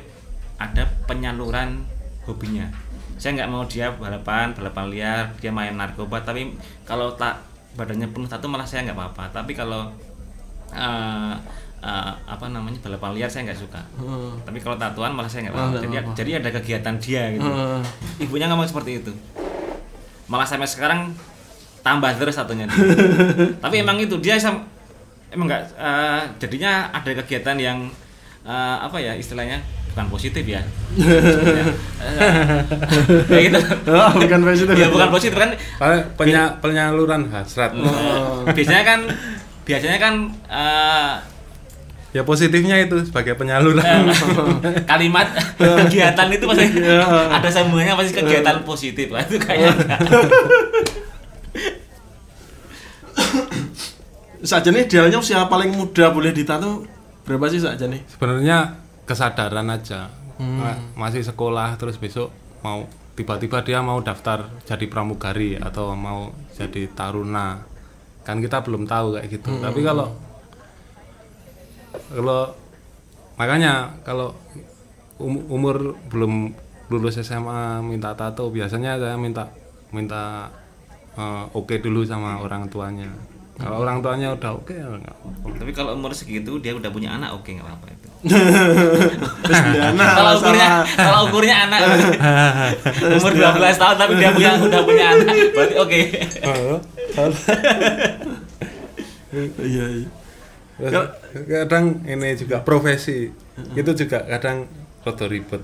ada penyaluran hobinya. Saya nggak mau dia balapan balapan liar dia main narkoba tapi kalau tak badannya penuh tato malah saya nggak apa-apa. Tapi kalau eh, eh, apa namanya balapan liar saya nggak suka Heeh. tapi kalau tatuan malah saya nggak mau jadi jadi ada kegiatan dia gitu Heeh. ibunya ngomong seperti itu malah sampai sekarang tambah terus satunya dia. tapi emang itu dia sam- emang nggak eh, jadinya ada kegiatan yang eh, apa ya istilahnya bukan positif ya Ya, gitu Oh, bukan positif. ya bukan positif kan penya- penyaluran hasrat Oh. biasanya kan biasanya kan eh, ya positifnya itu sebagai penyaluran Eh, kalimat kegiatan itu pasti ada sambungannya pasti kegiatan positif lah itu kayaknya Saja nih idealnya usia paling muda boleh ditato berapa sih saja nih? sebenarnya kesadaran aja. Ma- masih sekolah terus besok mau tiba-tiba dia mau daftar jadi pramugari atau mau jadi taruna. Kan kita belum tahu kayak gitu. Tapi kalau kalau makanya kalau um- umur belum lulus SMA minta tato biasanya saya minta minta eh, oke dulu sama orang tuanya. Kalau orang tuanya udah oke ya nggak apa-apa. tapi kalau umur segitu dia udah punya anak oke nggak apa-apa itu. Kalau ukurnya kalau ukurnya anak. Umur 12 tahun tapi dia punya udah punya anak berarti oke. Iya iya. Kadang ini juga profesi itu juga kadang rada ribet.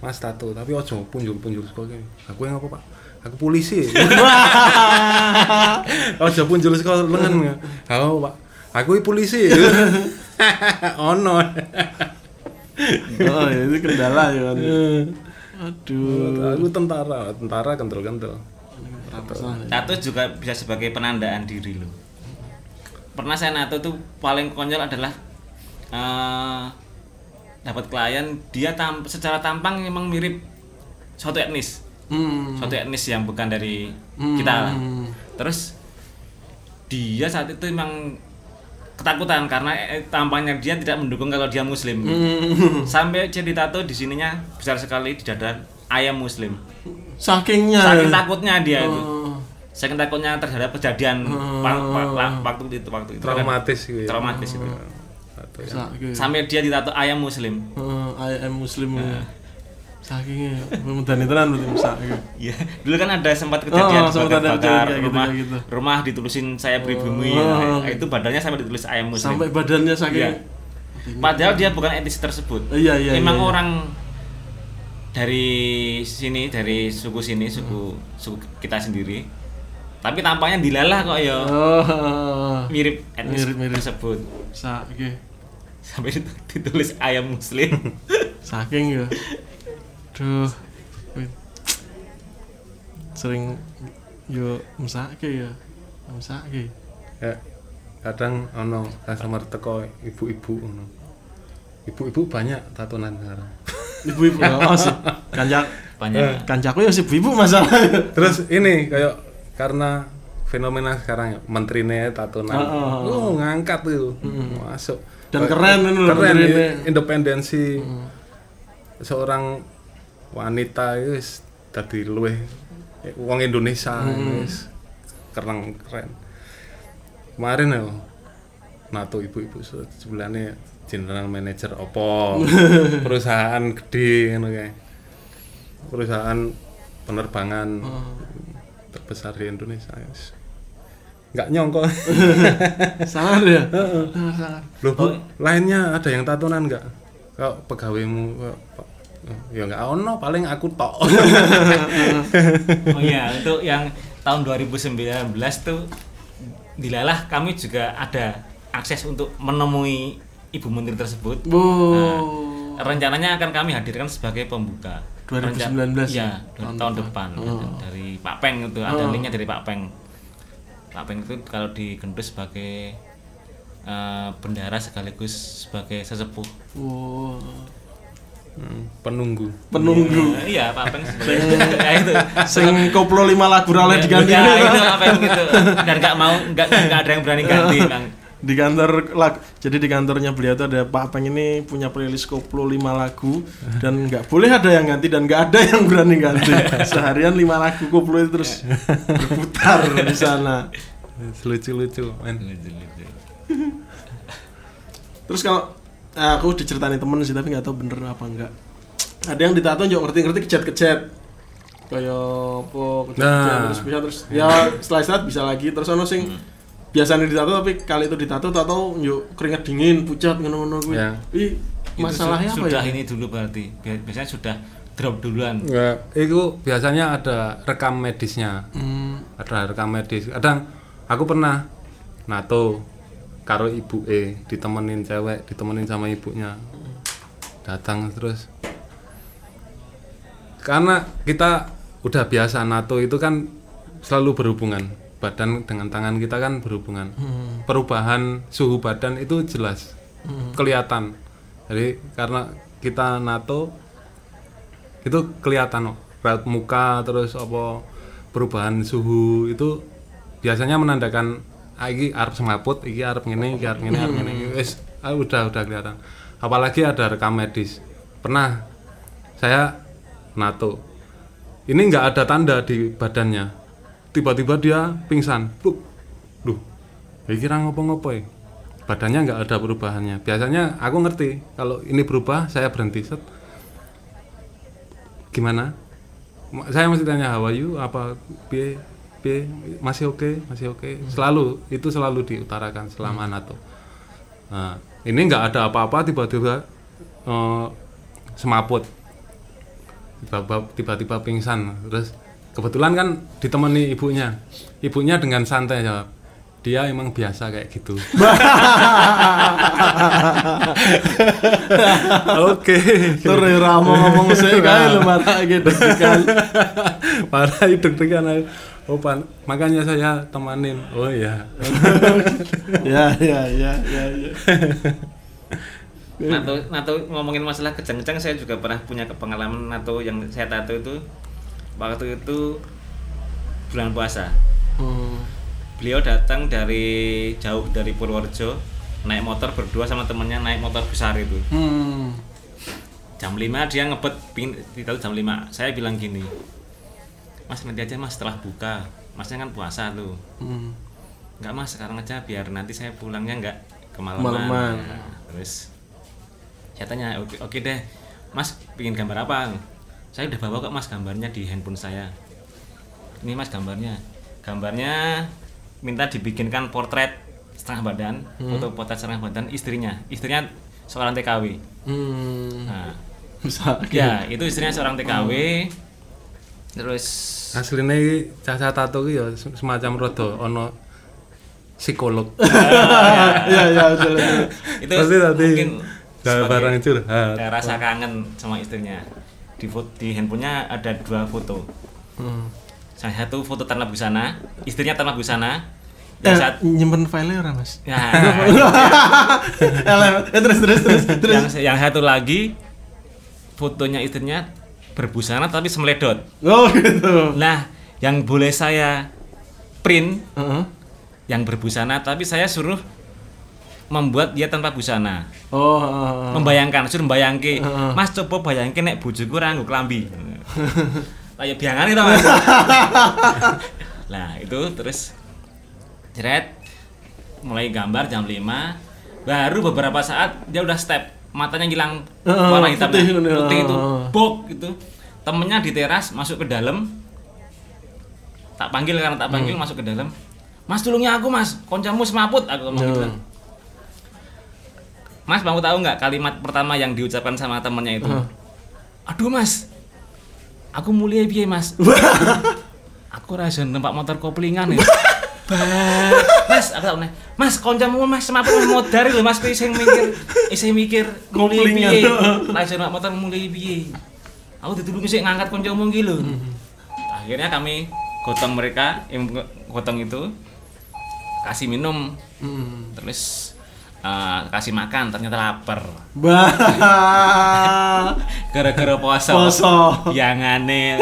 Mas tato tapi ojo punjul punjul sekolah ini. Aku yang apa pak? Aku polisi. Ojo punjul sekolah lengan. Aku pak. Aku polisi. Ono. Oh, ya, itu kendala ya kan. Aduh. aku tentara tentara kental kental tato juga bisa sebagai penandaan diri lo pernah saya nato tuh paling konyol adalah eh, dapat klien dia tam secara tampang memang mirip suatu etnis Hmm. suatu etnis yang bukan dari kita lah. Terus dia saat itu memang ketakutan karena eh, tampangnya dia tidak mendukung kalau dia muslim. Hmm. Sampai jadi tato di sininya besar sekali di dada ayam muslim. Sakingnya. Saking takutnya dia itu. Oh. Saking takutnya terhadap kejadian la- waktu itu waktu itu. kan traumatis gitu ya. Traumatis itu. Ya. Saking. Sampai dia ditato ayam muslim. Oh, I am muslim. Sakingnya. Mudah tenan berarti saking. Iya, dulu kan ada sempat kejadian Oh, sempat ada bakar kejadian gitu, rumah, kayak gitu. rumah ditulisin saya pribumi, Oh. Nah, itu badannya sampai ditulis ayam muslim. Sampai badannya saking. Iya. Padahal dia bukan etnis tersebut. Iya, iya, Emang iya, iya. orang dari sini, dari suku sini, suku suku kita sendiri. Tapi tampaknya dilalah kok ya. Oh. Mirip etnis Mirip-mirip. tersebut. Saking. Sampai ditulis ayam muslim. Saking ya. Duh. Sering yo mesake ya. Mesake. ya kadang ono customer teko ibu-ibu ono ibu-ibu banyak tatonan sekarang Ibu-ibu oh, sih. Kanjak Banyak. kancaku ya si ibu masalah. terus ini kayak karena fenomena sekarang ya menterinya tatonan Oh, oh, oh, ngangkat tuh masuk. Dan keren keren independensi. Seorang wanita itu luwih eh, wong Indonesia wis keren keren. Kemarin ya nato ibu-ibu se- sebelahnya general manager opo perusahaan gede ngono kae. Perusahaan penerbangan terbesar di Indonesia wis. nggak nyongko Sangat ya. Sangat sangat. Loh, Bu, lainnya ada yang tatonan nggak? Kalau pegawaimu, ya nggak ono paling aku tok Oh iya, untuk yang tahun 2019 tuh dilalah kami juga ada akses untuk menemui Ibu Menteri tersebut. Bu. Nah, rencananya akan kami hadirkan sebagai pembuka. 2019 Iya, ya? tahun, Tahun depan. Oh. Dari Pak Peng itu ada linknya dari Pak Peng. Pak Peng itu kalau di Gendus sebagai eh, bendara sekaligus sebagai sesepuh. Oh. Hmm, penunggu Penunggu. Eh, iya, Pak Peng sebagai ya itu. Sing koplo lima lagu rale diganti. Ya, itu apa yang gitu. Dan nggak mau nggak nggak ada yang berani ganti, Bang. Di kantor lag, jadi di kantornya beliau itu ada Pak Peng ini punya playlist koplo 5 lagu dan nggak boleh ada yang ganti dan nggak ada yang berani ganti. Seharian 5 lagu koplo itu terus berputar di sana. Lucu-lucu men. Terus kalau nah, aku diceritain temen sih tapi nggak tahu bener apa enggak ada yang ditato juga ngerti-ngerti kejet-kejet kayak apa kejet-kejet Nah. terus bisa terus ya setelah istirahat bisa lagi. Terus ono sing biasanya ditato tapi kali itu ditato tato yuk keringat dingin pucat ngono-ngono kuwi. Ya. Ih, Itu masalahnya su- apa sudah ya? ini dulu berarti. Bi- Biasanya sudah drop duluan. ya itu biasanya ada rekam medisnya. Hmm, ada rekam medis. Kadang aku pernah nato karo ibu e ditemenin cewek ditemenin sama ibunya. Datang terus. Karena kita udah biasa nato itu kan selalu berhubungan badan dengan tangan kita kan berhubungan. Perubahan suhu badan itu jelas kelihatan. Jadi karena kita nato itu kelihatan raut muka terus apa perubahan suhu itu biasanya menandakan ah, iki arep semaput iki arep ngene iki arep ngene arep ngene. Wis ah, udah udah kelihatan. Apalagi ada rekam medis. Pernah saya nato. Ini nggak ada tanda di badannya tiba-tiba dia pingsan. Pluk. duh. Iki kira ngopo-ngopo ya? Badannya nggak ada perubahannya. Biasanya aku ngerti kalau ini berubah saya berhenti. Set. Gimana? Ma- saya masih tanya how are you? Apa B B masih oke? Masih oke? Selalu itu selalu diutarakan selama NATO. Nah ini nggak ada apa-apa tiba-tiba eh, semaput. Tiba-tiba pingsan. Terus kebetulan kan ditemani ibunya. Ibunya dengan santai jawab dia emang biasa kayak gitu. Oke. Tur ya ramo ngomong sih kae lu mata gitu. Kan parah itu aja. oh pan- makanya saya temanin. Oh iya. Ya ya ya ya ya. Nato, Nato ngomongin masalah kejang-kejang saya juga pernah punya pengalaman Nato yang saya tato itu waktu itu bulan puasa. Hmm. Beliau datang dari jauh dari Purworejo naik motor berdua sama temennya naik motor besar itu. Hmm. Jam 5 dia ngebet ditahu jam 5. Saya bilang gini. Mas nanti aja Mas setelah buka. Masnya kan puasa tuh. Hmm. Enggak Mas, sekarang aja biar nanti saya pulangnya enggak kemalaman. Kemalaman. Nah, terus saya tanya, oke, oke deh, Mas pingin gambar apa? Saya udah bawa kok Mas gambarnya di handphone saya. Ini Mas gambarnya. Gambarnya minta dibikinkan portret setengah badan, foto potret setengah badan istrinya. Istrinya seorang TKW. Hmm. Nah, ya itu istrinya seorang TKW. Terus aslinya iki caca tato ya se- semacam rodo ono psikolog Iya iya betul betul. itu pasti tadi mungkin sebagai- barang curhat rasa kangen sama istrinya di foto, di handphonenya ada dua foto Hmm. salah satu foto tanpa busana istrinya tanpa busana yang Eh, saat nyimpen filenya ora mas? ya, eh terus terus terus terus. yang yang satu lagi fotonya istrinya berbusana tapi semeledot Oh gitu. nah yang boleh saya print Heeh. yang berbusana tapi saya suruh membuat dia tanpa busana Oh. heeh. membayangkan suruh membayangke Heeh. mas coba bayangke nek bojoku ora nggo klambi kayak biangan itu mas nah itu terus jeret mulai gambar jam 5 baru beberapa saat dia udah step matanya hilang Heeh, warna hitam putih, putih, heeh. itu bok gitu temennya di teras masuk ke dalam tak panggil karena tak panggil Hmm. masuk ke dalam mas tulungnya aku mas koncamu semaput aku ngomong gitu Heeh. Mas, kamu tahu nggak kalimat pertama yang diucapkan sama temennya itu? Heeh. aduh mas aku mulia piye mas aku rasa numpak motor koplingan ya mas aku tak meneh. mas koncamu mas semaput wis modar lho mas sing mikir isih mikir mulai Koplingan. piye rasa numpak motor mulai piye aku ditulungi sih ngangkat koncamu iki lho akhirnya kami gotong mereka yang gotong itu kasih minum Hmm. terus eh, kasih makan ternyata lapar. Gara-gara puasa Poso. yang aneh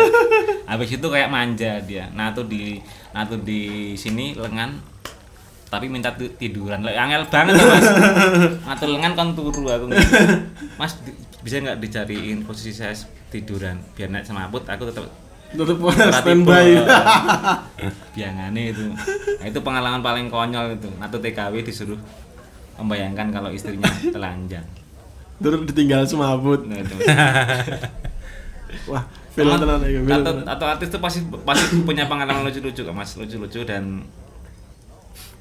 habis itu kayak manja dia. Natu di natu di sini lengan. Tapi minta tiduran. Angel banget ya, mas. Natu lengan kan turu aku. Mas di- bisa nggak dicariin posisi saya tiduran? Biar naik semaput aku tetap Tetep ora standby. Biangane itu. Nah, itu pengalaman paling konyol itu. Natu TKW disuruh membayangkan kalau istrinya telanjang. Terus ditinggal semabut. Nah, itu. Wah, film tenan atau, tenan. atau artis itu pasti pasti punya pengalaman lucu-lucu kok mas lucu-lucu dan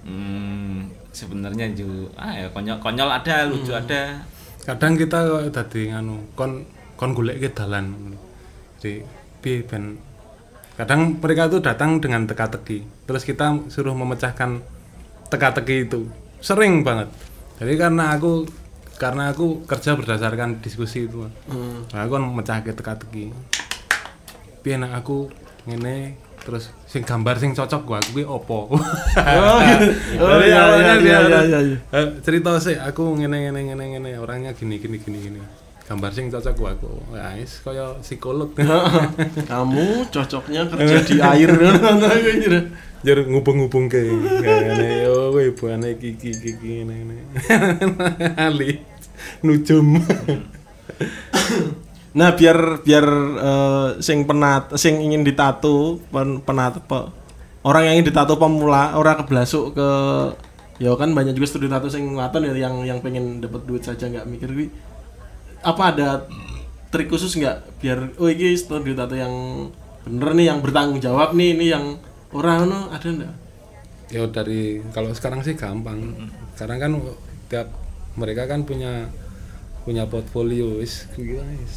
hmm, sebenarnya juga ah ya konyol konyol ada lucu Hmm. ada kadang kita kok dadi nganu kon kon golek ke dalan jadi piye ben kadang mereka itu datang dengan teka-teki terus kita suruh memecahkan teka-teki itu sering banget jadi karena aku karena aku kerja berdasarkan diskusi itu Hmm. nah, aku kan mecah ke teka-teki piye aku ngene terus sing gambar sing cocok gua kuwi opo Oh, gitu. Oh, iya, iya, iya, iya, iya. "Eh, cerita sih aku ngene ngene ngene ngene orangnya gini gini gini gini gambar sing cocok gua aku. Ya wis kaya psikolog. Kamu cocoknya kerja di air. Jar ngubung-ngubung ke ngene yo kowe ibane iki iki iki iki, ngene ngene. Ali nujum. Nah, biar biar eh, sing penat sing ingin ditato pen, penat apa? Orang yang ingin ditato pemula orang keblasuk ke ya kan banyak juga studi tato sing ngaton ya yang yang pengen dapat duit saja nggak mikir gue apa ada trik khusus nggak? Biar oh ini studi tato yang bener nih yang bertanggung jawab nih ini yang orang no ada enggak ya dari kalau sekarang sih gampang. Sekarang kan tiap mereka kan punya punya portfolio wis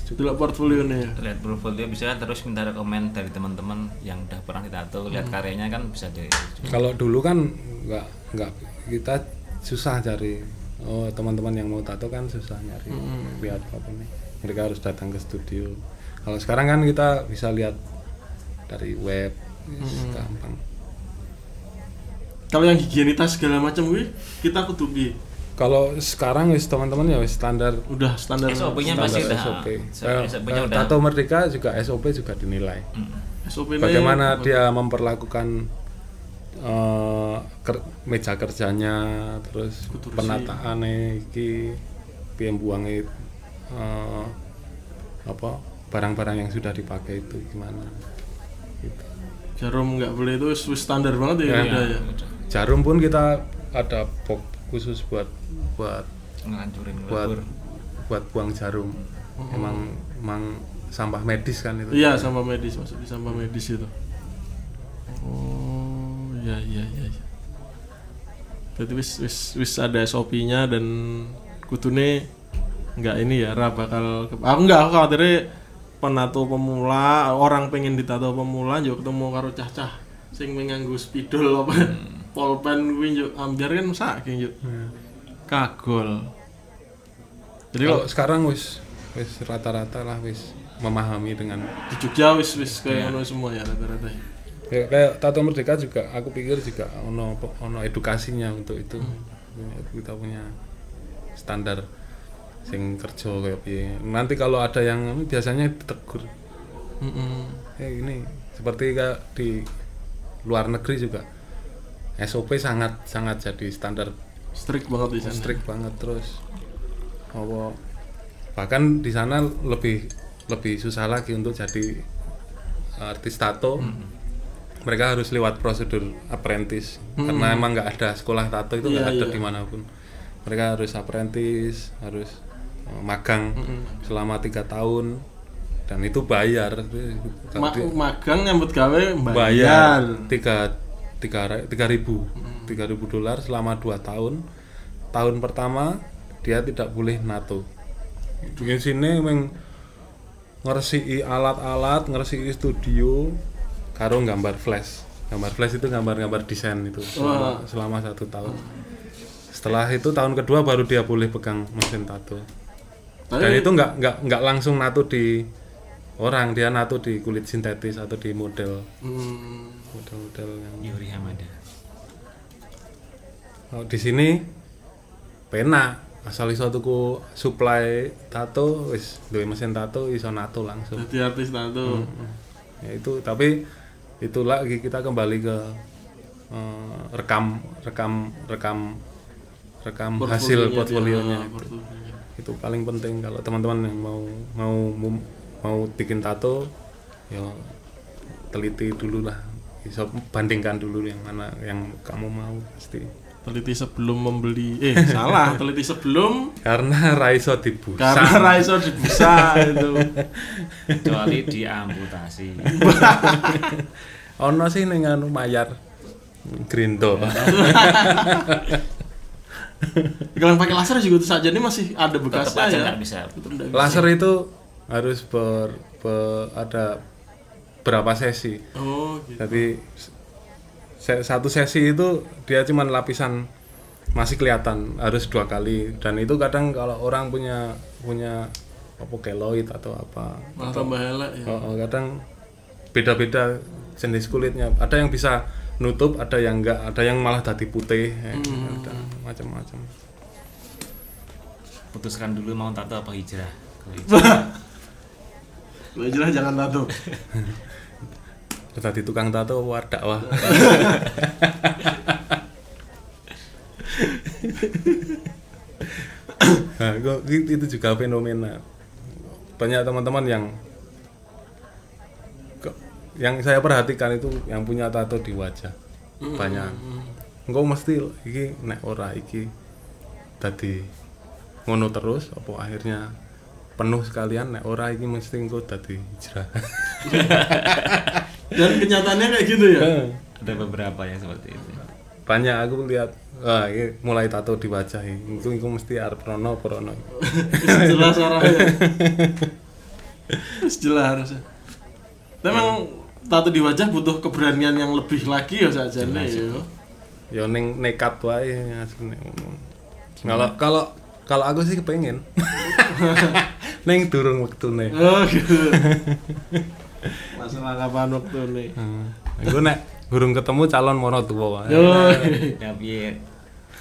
cukup. Portfolio nih ya. Lihat portfolio bisa terus minta rekomen dari teman-teman yang udah pernah ditato lihat karyanya kan bisa di kalau dulu kan nggak nggak kita susah cari oh teman-teman yang mau tato kan susah nyari lihat apa nih? Mereka harus datang ke studio. Kalau sekarang kan kita bisa lihat dari web wis gampang. Kalau yang higienitas segala macam gue kita kudu piye? kalau sekarang wis teman-teman ya wis standar udah standar SOP-nya pasti udah SOP. so- Eh, eh, udah. tato merdeka juga SOP juga dinilai. SOP -nya bagaimana dia memperlakukan eh, ker- meja kerjanya terus Kudu bersih. penataan iki piye buange eh, apa barang-barang yang sudah dipakai itu gimana gitu. jarum nggak boleh itu standar banget ya, Ya. udah ya? Jarum pun kita ada box khusus buat buat ngancurin buat buat buang jarum. Emang emang sampah medis kan itu? Iya sampah medis masuk di sampah medis itu. Oh iya iya iya iya. Berarti wis wis wis ada SOP-nya dan kudune nggak ini ya ra bakal aku nggak aku khawatirnya penato pemula orang pengen ditato pemula yo ketemu karo cah-cah sing nganggo spidol apa polpen kuwi yo ambiar kan saking yo Hmm. kagol. Jadi kalau kok sekarang wis wis rata-rata lah wis memahami dengan di Jogja wis wis kayak ngono semua ya rata-rata ya. kayak, tato merdeka juga aku pikir juga ono ono edukasinya untuk itu. Kita punya standar sing kerja kayak piye. Nanti kalau ada yang biasanya ditegur. Mm-mm. eh ini seperti kayak di luar negeri juga. SOP sangat sangat jadi standar. Strict banget di sana. Strict banget terus. Apa bahkan di sana lebih lebih susah lagi untuk jadi artis tato mereka harus lewat prosedur apprentice karena emang nggak ada sekolah tato itu nggak Iya, ada iya. di mana pun. Mereka harus apprentice harus uh, magang selama tiga tahun. Dan itu bayar. Ma- magang nyambut gawe bayar bayar. tiga tiga tiga ribu. Tiga ribu dolar selama dua tahun. Tahun pertama dia tidak boleh nato. Di sini emang ngeresiki alat-alat ngeresiki studio karo gambar flash. Gambar flash itu gambar-gambar desain itu selama, selama satu tahun. Setelah itu tahun kedua baru dia boleh pegang mesin tato. Dan itu nggak nggak nggak langsung nato di orang dia nato di kulit sintetis atau di model. Hmm. model-model yang Yuri Hamada. Oh, di sini pena. Asal iso tuku supply tato wis duwe mesin tato iso nato langsung. Jadi artis tato. ya itu tapi itu lagi kita kembali ke eh, rekam rekam rekam rekam hasil portfolionya Ah, portfolionya. itu paling penting kalau teman-teman yang mau mau mau, mau bikin tato ya teliti dulu lah. Bisa bandingkan dulu yang mana yang kamu mau pasti Teliti sebelum membeli. Eh, salah. Teliti sebelum karena raiso dibusa karena Raiso dibusa itu. kecuali diamputasi ono sih ning anu mayar grindo Kalau yang pakai laser juga itu saja ini masih ada bekasnya aja ya. bisa bisa. laser itu harus ber, ber- ada berapa sesi Oh, gitu. jadi se- satu sesi itu dia cuma lapisan masih kelihatan harus dua kali. Dan itu kadang kalau orang punya punya apa keloid atau apa Malah tambah elek ya. Oh, oh, kadang beda-beda jenis kulitnya. Ada yang bisa nutup ada yang enggak ada yang malah tadi putih ya, ada macam-macam. Putuskan dulu mau tato apa hijrah. Kalau hijrah, jelas jangan tato. tadi tukang tato war dakwah nah, itu juga fenomena. Banyak teman-teman yang yang saya perhatikan itu yang punya tato di wajah. Banyak. Engkau mesti iki nek ora iki tadi ngono terus apa akhirnya penuh sekalian nek ora iki mesti engkau tadi hijrah Dan kenyataannya kayak gitu ya. ada beberapa yang seperti itu banyak aku lihat wah ini mulai tato di wajah ini itu, itu mesti arep rono apa rono jelas arahnya. Wis jelas harusnya. Tapi memang tato di wajah butuh keberanian yang lebih lagi ya saja nih. ya. ya ning nekat wae asline ngomong. kalau kalau kalau aku sih kepengen neng durung waktune Oh gitu. Masalah kapan waktu nih? hmm. aku nek burung ketemu calon mono tua wae. Yo. ya piye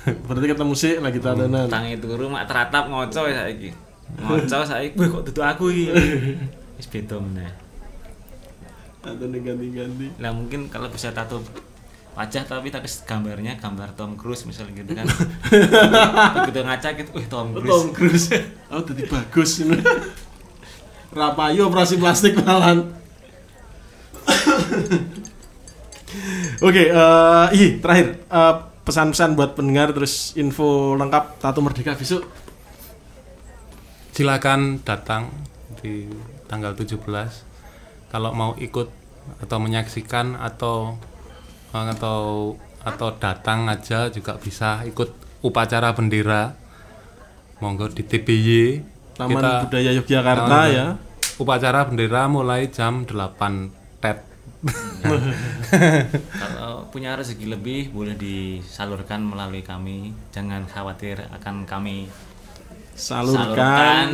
Berarti ketemu sih lagi tatanan. tangi turu mak teratap ngoco ya saiki ngoco saiki wih kok duduk aku iki wis beda meneh nih ganti-ganti. lah mungkin kalau bisa tato wajah tapi tapi gambarnya gambar Tom Cruise misalnya gitu kan begitu ngaca gitu wih Tom Cruise Tom Cruise. Oh, jadi bagus ini. Rapayu operasi plastik malahan. Oke, eh ih, terakhir eh, pesan-pesan buat pendengar terus info lengkap Tato Merdeka besok. silakan datang di tanggal 17 kalau mau ikut atau menyaksikan atau atau atau datang aja juga bisa ikut upacara bendera. Monggo di TBY Taman Kita- Budaya Yogyakarta Taman ya. upacara bendera mulai jam 8 tet. Kalau punya rezeki lebih boleh disalurkan melalui kami. Jangan khawatir akan kami Salurkan.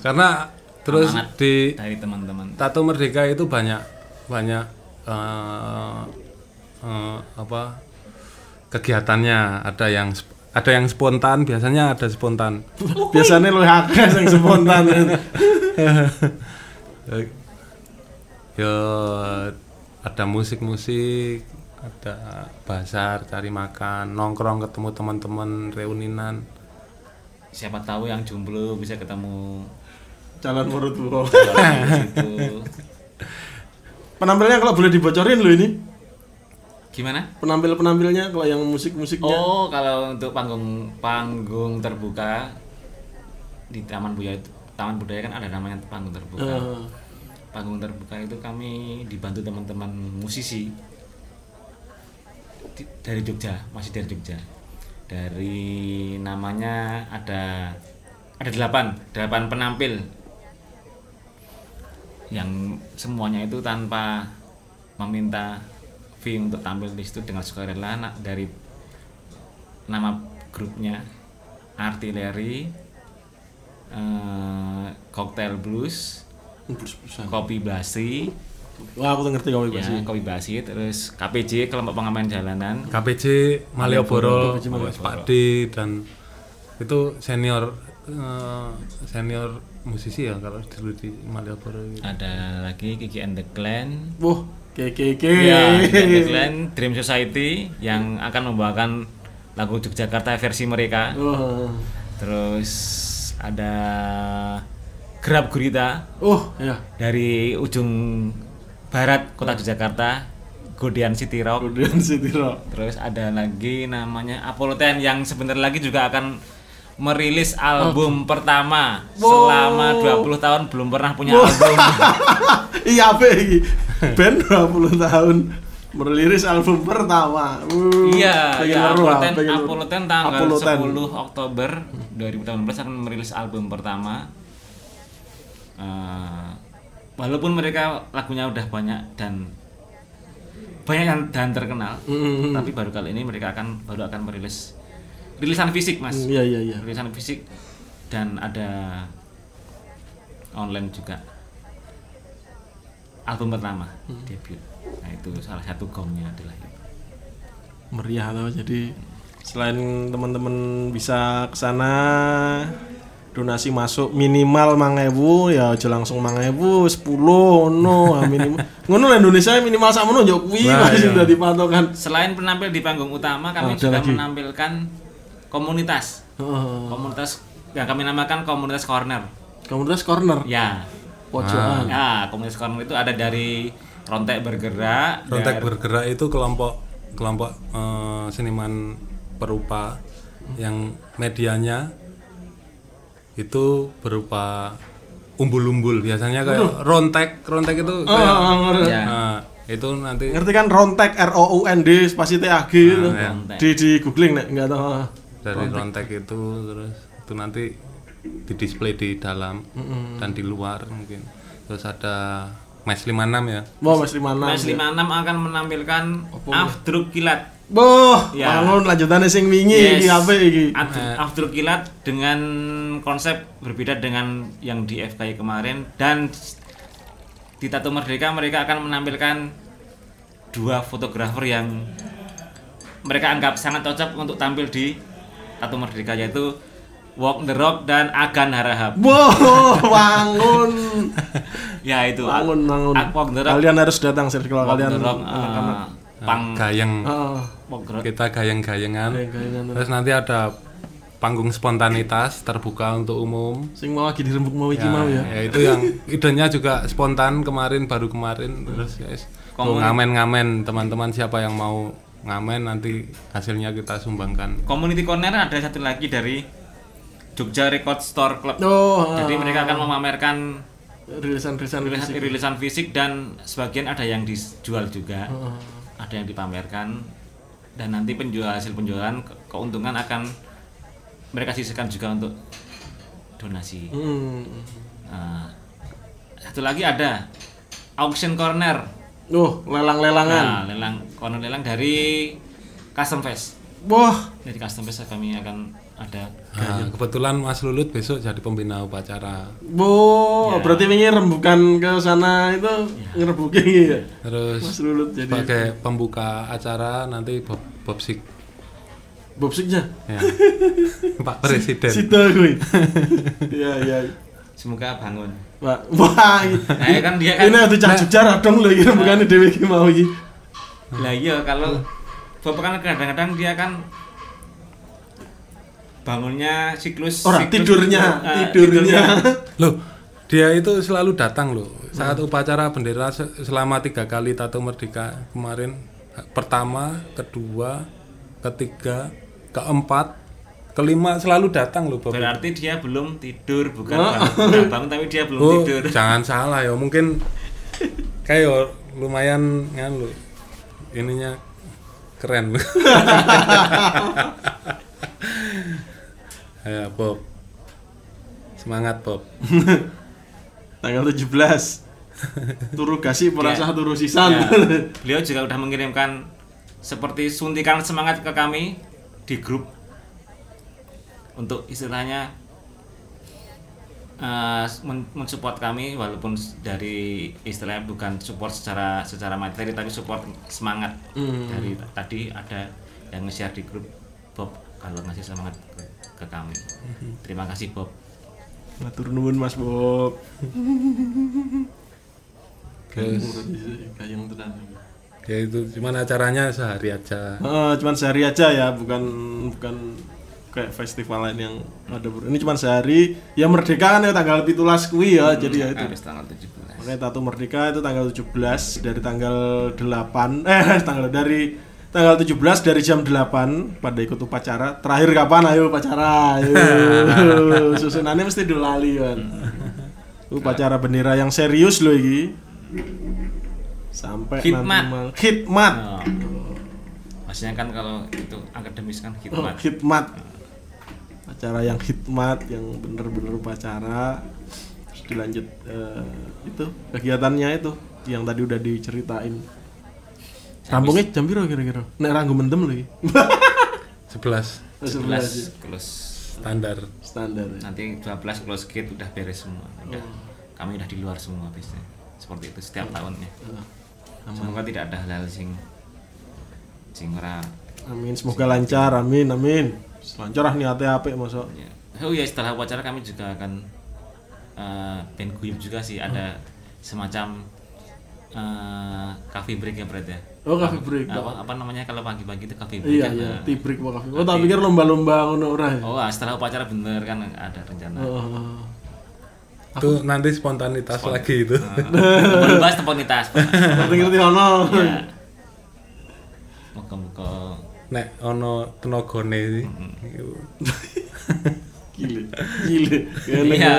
karena terus di dari teman-teman. Tato Merdeka itu banyak banyak eh, eh, apa kegiatannya. Ada yang sp- ada yang spontan biasanya ada spontan. Biasanya lu akeh yang spontan. Ya ada musik-musik ada bazar cari makan nongkrong ketemu teman-teman reuninan. Siapa tahu yang jomblo bisa ketemu Calon menurut situ Penampilannya kalau boleh dibocorin lo ini. Gimana Penampil-penampilnya kalau yang musik-musiknya. Oh, kalau untuk panggung panggung terbuka di Taman Budaya Taman Budaya kan ada namanya panggung terbuka. Eh, Panggung terbuka itu kami dibantu teman-teman musisi di- dari Jogja, masih dari Jogja. Dari namanya ada ada delapan, delapan penampil. yang semuanya itu tanpa meminta fee untuk tampil di situ dengan sukarela na- dari nama grupnya artileri eh, cocktail blues kopi basi Wah, aku tuh ngerti kopi ya basi. kopi basi terus KPJ kelompok pengamen jalanan KPJ Malioboro. Pak D dan itu senior eh, senior musisi ya kalau dulu di Malioboro gitu. ada lagi Kiki and the Clan Wah, keke ya Clan Dream Society yang akan membawakan lagu Yogyakarta versi mereka. Oh, terus ada Grab Gurita. Oh, ya. dari ujung barat kota Yogyakarta Godian City Rock. Kemudian City Rock. terus ada lagi namanya Apollo 10 yang sebentar lagi juga akan merilis album pertama selama 20 tahun belum pernah punya album. Iya apa? Band 20 tahun merilis album pertama. Uh, iya ya Apollo ah, 10 pengen weruh. Apollo 10 tanggal Apollo 10 Oktober 2018 akan merilis album pertama Eh, walaupun mereka lagunya udah banyak dan banyak yang dan terkenal Mm, tapi baru kali ini mereka akan baru akan merilis rilisan fisik mas Iya iya iya. rilisan fisik dan ada online juga album pertama Hmm. debut nah itu salah satu gongnya adalah itu Meriah tau jadi selain teman-teman bisa ke sana donasi masuk minimal mangewu ya aja langsung mangewu 10 ngono ah, minimal ngono Indonesia minimal sakmono yo kuwi Nah, masih iya. udah dipatokan selain penampil di panggung utama kami Ada juga lagi. menampilkan komunitas Heeh. komunitas yang kami namakan komunitas corner komunitas corner ya pojokan. Ya komunitas corner itu ada dari rontek bergerak Rontek dari- bergerak itu kelompok kelompok eh, seniman perupa yang medianya itu berupa umbul-umbul. Biasanya kayak rontek rontek itu Oh, kayak oh, ya nah, itu nanti ngerti kan rontek R O U N D spasi T A G ya. di di googling nek nggak tahu. Dari rontek itu terus itu nanti di display di dalam dan di luar mungkin. Terus ada mes 56 ya. Mau mas lima enam Mas 56 akan menampilkan Afdruk Kilat. Boh Ya. bangun lanjutannya sing wingi Yes. iki apa iki? Afdruk Afdruk Kilat dengan konsep berbeda dengan yang di FKI kemarin dan di Tato Merdeka mereka akan menampilkan dua fotografer yang mereka anggap sangat cocok untuk tampil di Tato Merdeka yaitu Walk the Rock dan Agan Harahap. boh bangun Ya itu. bangun bangun Walk the Rock, kalian harus datang sih kalau Walk kalian the Rock, eh, pang gayeng. Rock. kita gayeng-gayengan. Gayeng-gayengan. terus nanti ada panggung spontanitas terbuka untuk umum. Sing mau lagi dirembuk mau iki mau ya. ya itu yang idenya juga spontan kemarin baru kemarin. Terus guys tuh ngamen-ngamen teman-teman siapa yang mau ngamen nanti hasilnya kita sumbangkan. Community Corner ada satu lagi dari Jogja Record Store Club. oh Jadi mereka akan memamerkan rilisan rilisan rilisan, rilisan fisik dan sebagian ada yang dijual juga, ada yang dipamerkan dan nanti penjual hasil penjualan ke- keuntungan akan mereka sisihkan juga untuk donasi. hmm. Nah, satu lagi ada auction corner. oh lelang-lelangan Nah, lelang corner lelang dari Custom Fest. Wah Dari Custom Fest kami akan ada Nah, kebetulan Mas Lulut besok jadi pembina upacara Bo, berarti wingi rembukan ke sana itu ngerebukin ya. terus Mas Lulut jadi sebagai pembuka acara nanti Bob, Bob Sik bobsiknya. ya. Pak Presiden Sida kuwi. Iya, iya. semoga bangun. Wah, wah. Nah, ya kan dia kan Ini ada cah sejarah dong lho iki rembukane dhewe iki mau iki. Lah iya kalau Bapak kan kadang-kadang dia kan bangunnya siklus Ora siklus- tidurnya, eh, tidurnya. loh dia itu selalu datang loh saat upacara bendera se- selama tiga kali tato merdeka kemarin pertama kedua ketiga keempat kelima selalu datang loh Bob. Berarti dia belum tidur, bukan bangun, nggak bangun tapi dia belum Oh, tidur. jangan salah ya mungkin kayak lumayan kan lo ininya keren. Ya Bob. Semangat Bob. Tanggal 17 turu gasi merasa Ya. turu sisan. Ya, beliau juga udah mengirimkan seperti suntikan semangat ke kami di grup. Untuk istilahnya eh, men- mensupport kami walaupun dari istilahnya bukan support secara secara materi tapi support semangat dari t- tadi ada yang nge-share di grup Bob kalau ngasih semangat ke, ke kami terima kasih Bob Matur nuwun Mas Bob. Tenan. ya itu cuman acaranya sehari aja. Eh, cuman sehari aja ya, bukan bukan kayak festival lain yang ada ini cuman sehari. Ya merdeka kan ya tanggal pitulas kuwi ya jadi ya itu. Harus tanggal 17 makanya tato merdeka itu tanggal 17 dari tanggal 8 eh tanggal dari tanggal 17 dari jam 8 pada ikut upacara. Terakhir kapan? Ayo upacara ayo. Susunannya mesti dilali kan. Upacara bendera yang serius loh ini sampai Khidmat. nanti mal- khidmat. Oh. Maksudnya kan kalau itu akademis kan Oh, khidmat. Acara yang khidmat yang bener-bener upacara terus dilanjut eh, itu kegiatannya itu yang tadi udah diceritain. Rampungnya jam berapa kira-kira? Nek ranggo mendem lagi 11 11 close. Standar. standar ya. nanti 12 close gate udah beres semua. Udah. Oh. kami udah di luar semua biasanya. Seperti itu setiap tahunnya. Eh, Semoga tidak ada hal-hal sing sing ora amin. Semoga lancar. Amin amin lancar lah niatnya apik masuk ya. Oh ya setelah upacara kami juga akan eh band guyup juga sih ada semacam eh coffee break ya berarti ya. oh coffee break Apa, apa namanya kalau pagi-pagi itu coffee break iya kan? iya Nah. tea break apa coffee oh tak pikir lomba-lomba ngono ora ya Oh, ah, setelah upacara bener kan ada rencana. oh. Itu nanti spontanitas lagi itu. Belum bahas temponitas. Pak. ngerti-ngerti ono. Moga-moga Nek ono tenagane sih. gile gile gile Iya.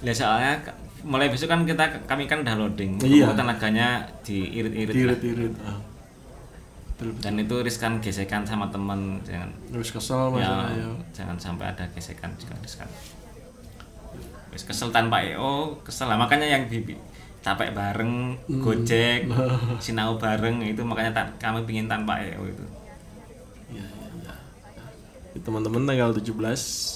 Ya soalnya mulai besok kan kita kami kan udah loading. Iya. Tenaganya diirit-irit lah. irit-irit ah. Betul, betul. Dan itu riskan gesekan sama teman jangan Terus kesel ya, masalah ya. jangan sampai ada gesekan juga riskan. Wis kesel tanpa EO, kesel lah makanya yang bibi capek bareng, Hmm. gojek, sinau bareng itu makanya kami pingin tanpa EO itu. Iya, iya, iya. Di Teman-teman tanggal 17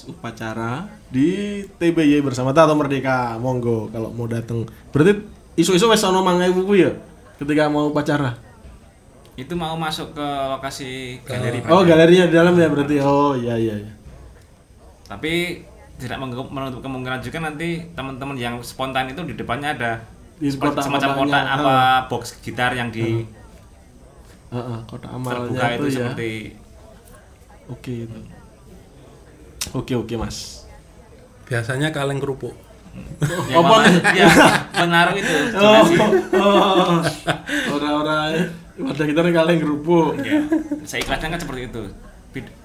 upacara di TBY bersama Tato Merdeka. Monggo kalau mau datang. Berarti isu-isu wes ono mangai buku ya ketika mau upacara. Itu mau masuk ke lokasi galeri Oh, Pak. galerinya di dalam ya berarti. Oh, iya iya iya. Tapi tidak menutup kemungkinan juga nanti teman-teman yang spontan itu di depannya ada Di kotak- semacam kotak apa box gitar yang di Heeh, kota amalnya terbuka itu itu ya. seperti Oke itu. Oke oke mas. Biasanya kaleng kerupuk. ya, mama- ya, pengaruh itu. Oh, oh. Orang-orang wadah kita nih kaleng kerupuk. ya, saya ikhlaskan kan seperti itu.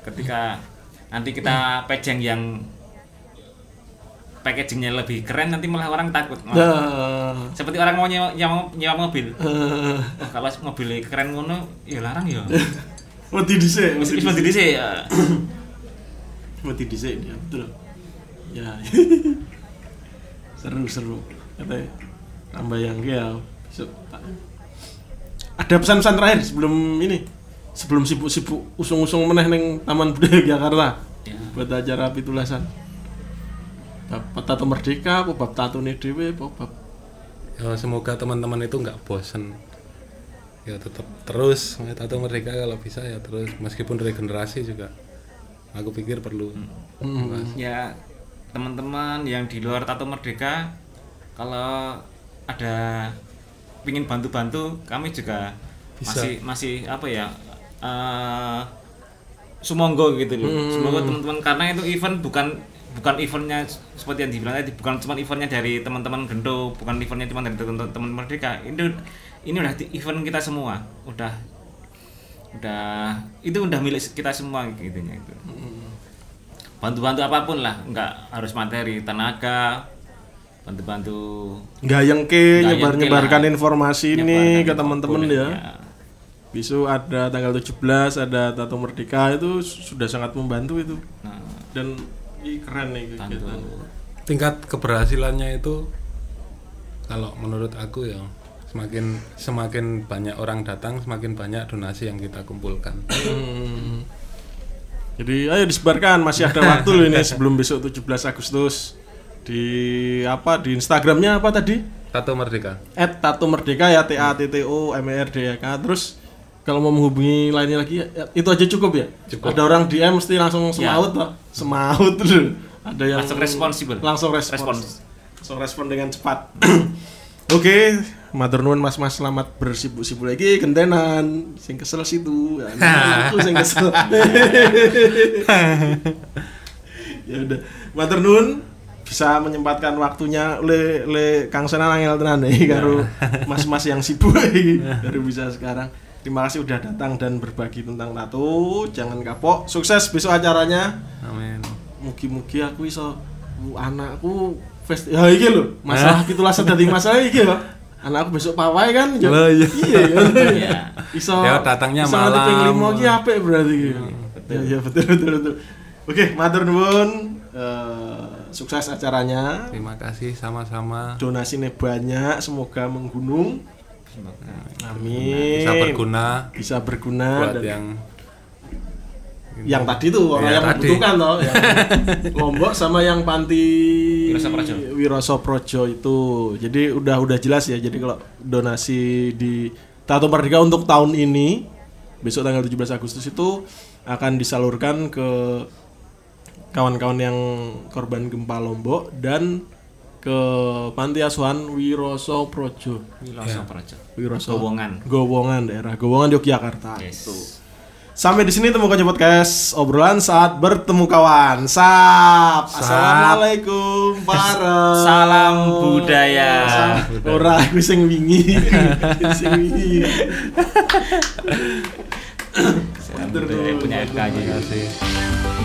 Ketika nanti kita pejeng yang packagingnya lebih keren nanti malah orang takut. Malah Nah, seperti orang mau nyewa, nyewa, nyewa mobil. Eh, oh, kalau mobilnya keren ngono ya larang ya mati dhisik, mesti mati dhisik. dhisik ya Mati dhisik dia, betul. Ya. seru seru. Kata tambah yang ya besok tak- Ada pesan-pesan terakhir sebelum ini. Sebelum sibuk-sibuk usung-usung meneh ning Taman Budaya Jakarta. Ya. Buat acara pitulasan. Bab tato merdeka, apa bab tato nih dewe, apa bab Ya, semoga teman-teman itu nggak bosen. Ya tetap terus tato merdeka kalau bisa ya terus meskipun regenerasi juga aku pikir perlu. Mas. ya teman-teman yang di luar tato merdeka kalau ada pingin bantu-bantu kami juga Bisa. masih masih apa ya eh sumonggo gitu loh semoga teman-teman karena itu event bukan bukan eventnya seperti yang dibilang tadi bukan cuma eventnya dari teman-teman Gendo bukan eventnya cuma dari teman-teman Merdeka ini ini udah di- event kita semua udah udah itu udah milik kita semua gitu itu bantu-bantu apa pun lah nggak harus materi tenaga bantu-bantu Gayeng ke Gayeng nyebar ke nyebarkan lah. informasi ini nyebarkan ke info teman-teman boleh, ya. Besok ada tanggal 17 ada Tato Merdeka itu sudah sangat membantu itu. nah Dan ih, keren nih kegiatan. Tingkat keberhasilannya itu kalau menurut aku ya semakin semakin banyak orang datang semakin banyak donasi yang kita kumpulkan Hmm. Jadi ayo disebarkan masih ada waktu loh ini sebelum besok 17 Agustus di apa di Instagramnya apa tadi? Tato Merdeka At Tato Merdeka ya T A T T O M E R D E K. Terus kalau mau menghubungi lainnya lagi ya, itu aja cukup ya. Cukup. Ada orang DM mesti langsung semaut toh. Semaut dulu. Ada yang Langsung responsibel. Langsung respons. Respons. Langsung respon dengan cepat. Oke, matur nuwun Mas-mas selamat bersibuk-sibuk lagi gentenan. Sing kesel situ. Ya, aku sing kesel. ya udah. Matur nuwun bisa menyempatkan waktunya le le Kang Senan angel tenan nih karo mas-mas yang sibuk iki baru bisa sekarang. Terima kasih udah datang dan berbagi tentang tato. Jangan kapok. Sukses besok acaranya. amin Mugi-mugi aku iso anakku fest ya iki lho, masalah pitulas dadi masalah iki lho. Anakku besok pawai kan. ya- Lah, iya. Iya. Iya. Iso. Ya, datangnya iso malam. ping limo ki apik berarti iki. Ya, ya betul betul betul. Oke, matur nuwun. Eh, sukses acaranya. terima kasih sama-sama Donasinya banyak, semoga menggunung. Amin. bisa berguna Bisa berguna buat dan yang yang tadi tuh orang Ya, yang tadi. membutuhkan toh yang Lombok sama yang panti Wiroso Projo. Wiroso itu jadi udah udah jelas ya jadi kalau donasi di Tato Merdeka untuk tahun ini besok tanggal 17 Agustus itu akan disalurkan ke kawan-kawan yang korban gempa Lombok dan ke panti asuhan Wiroso Projo Wiloso Projo. Wiroso Gowongan. Gowongan daerah Gowongan Yogyakarta Yes. Tuh. Sampai di sini temu kaca podcast obrolan saat bertemu kawan. Sap. Assalamualaikum para. Salam budaya. Ora aku sing wingi. sing wingi. Punya FK aja. terima kasih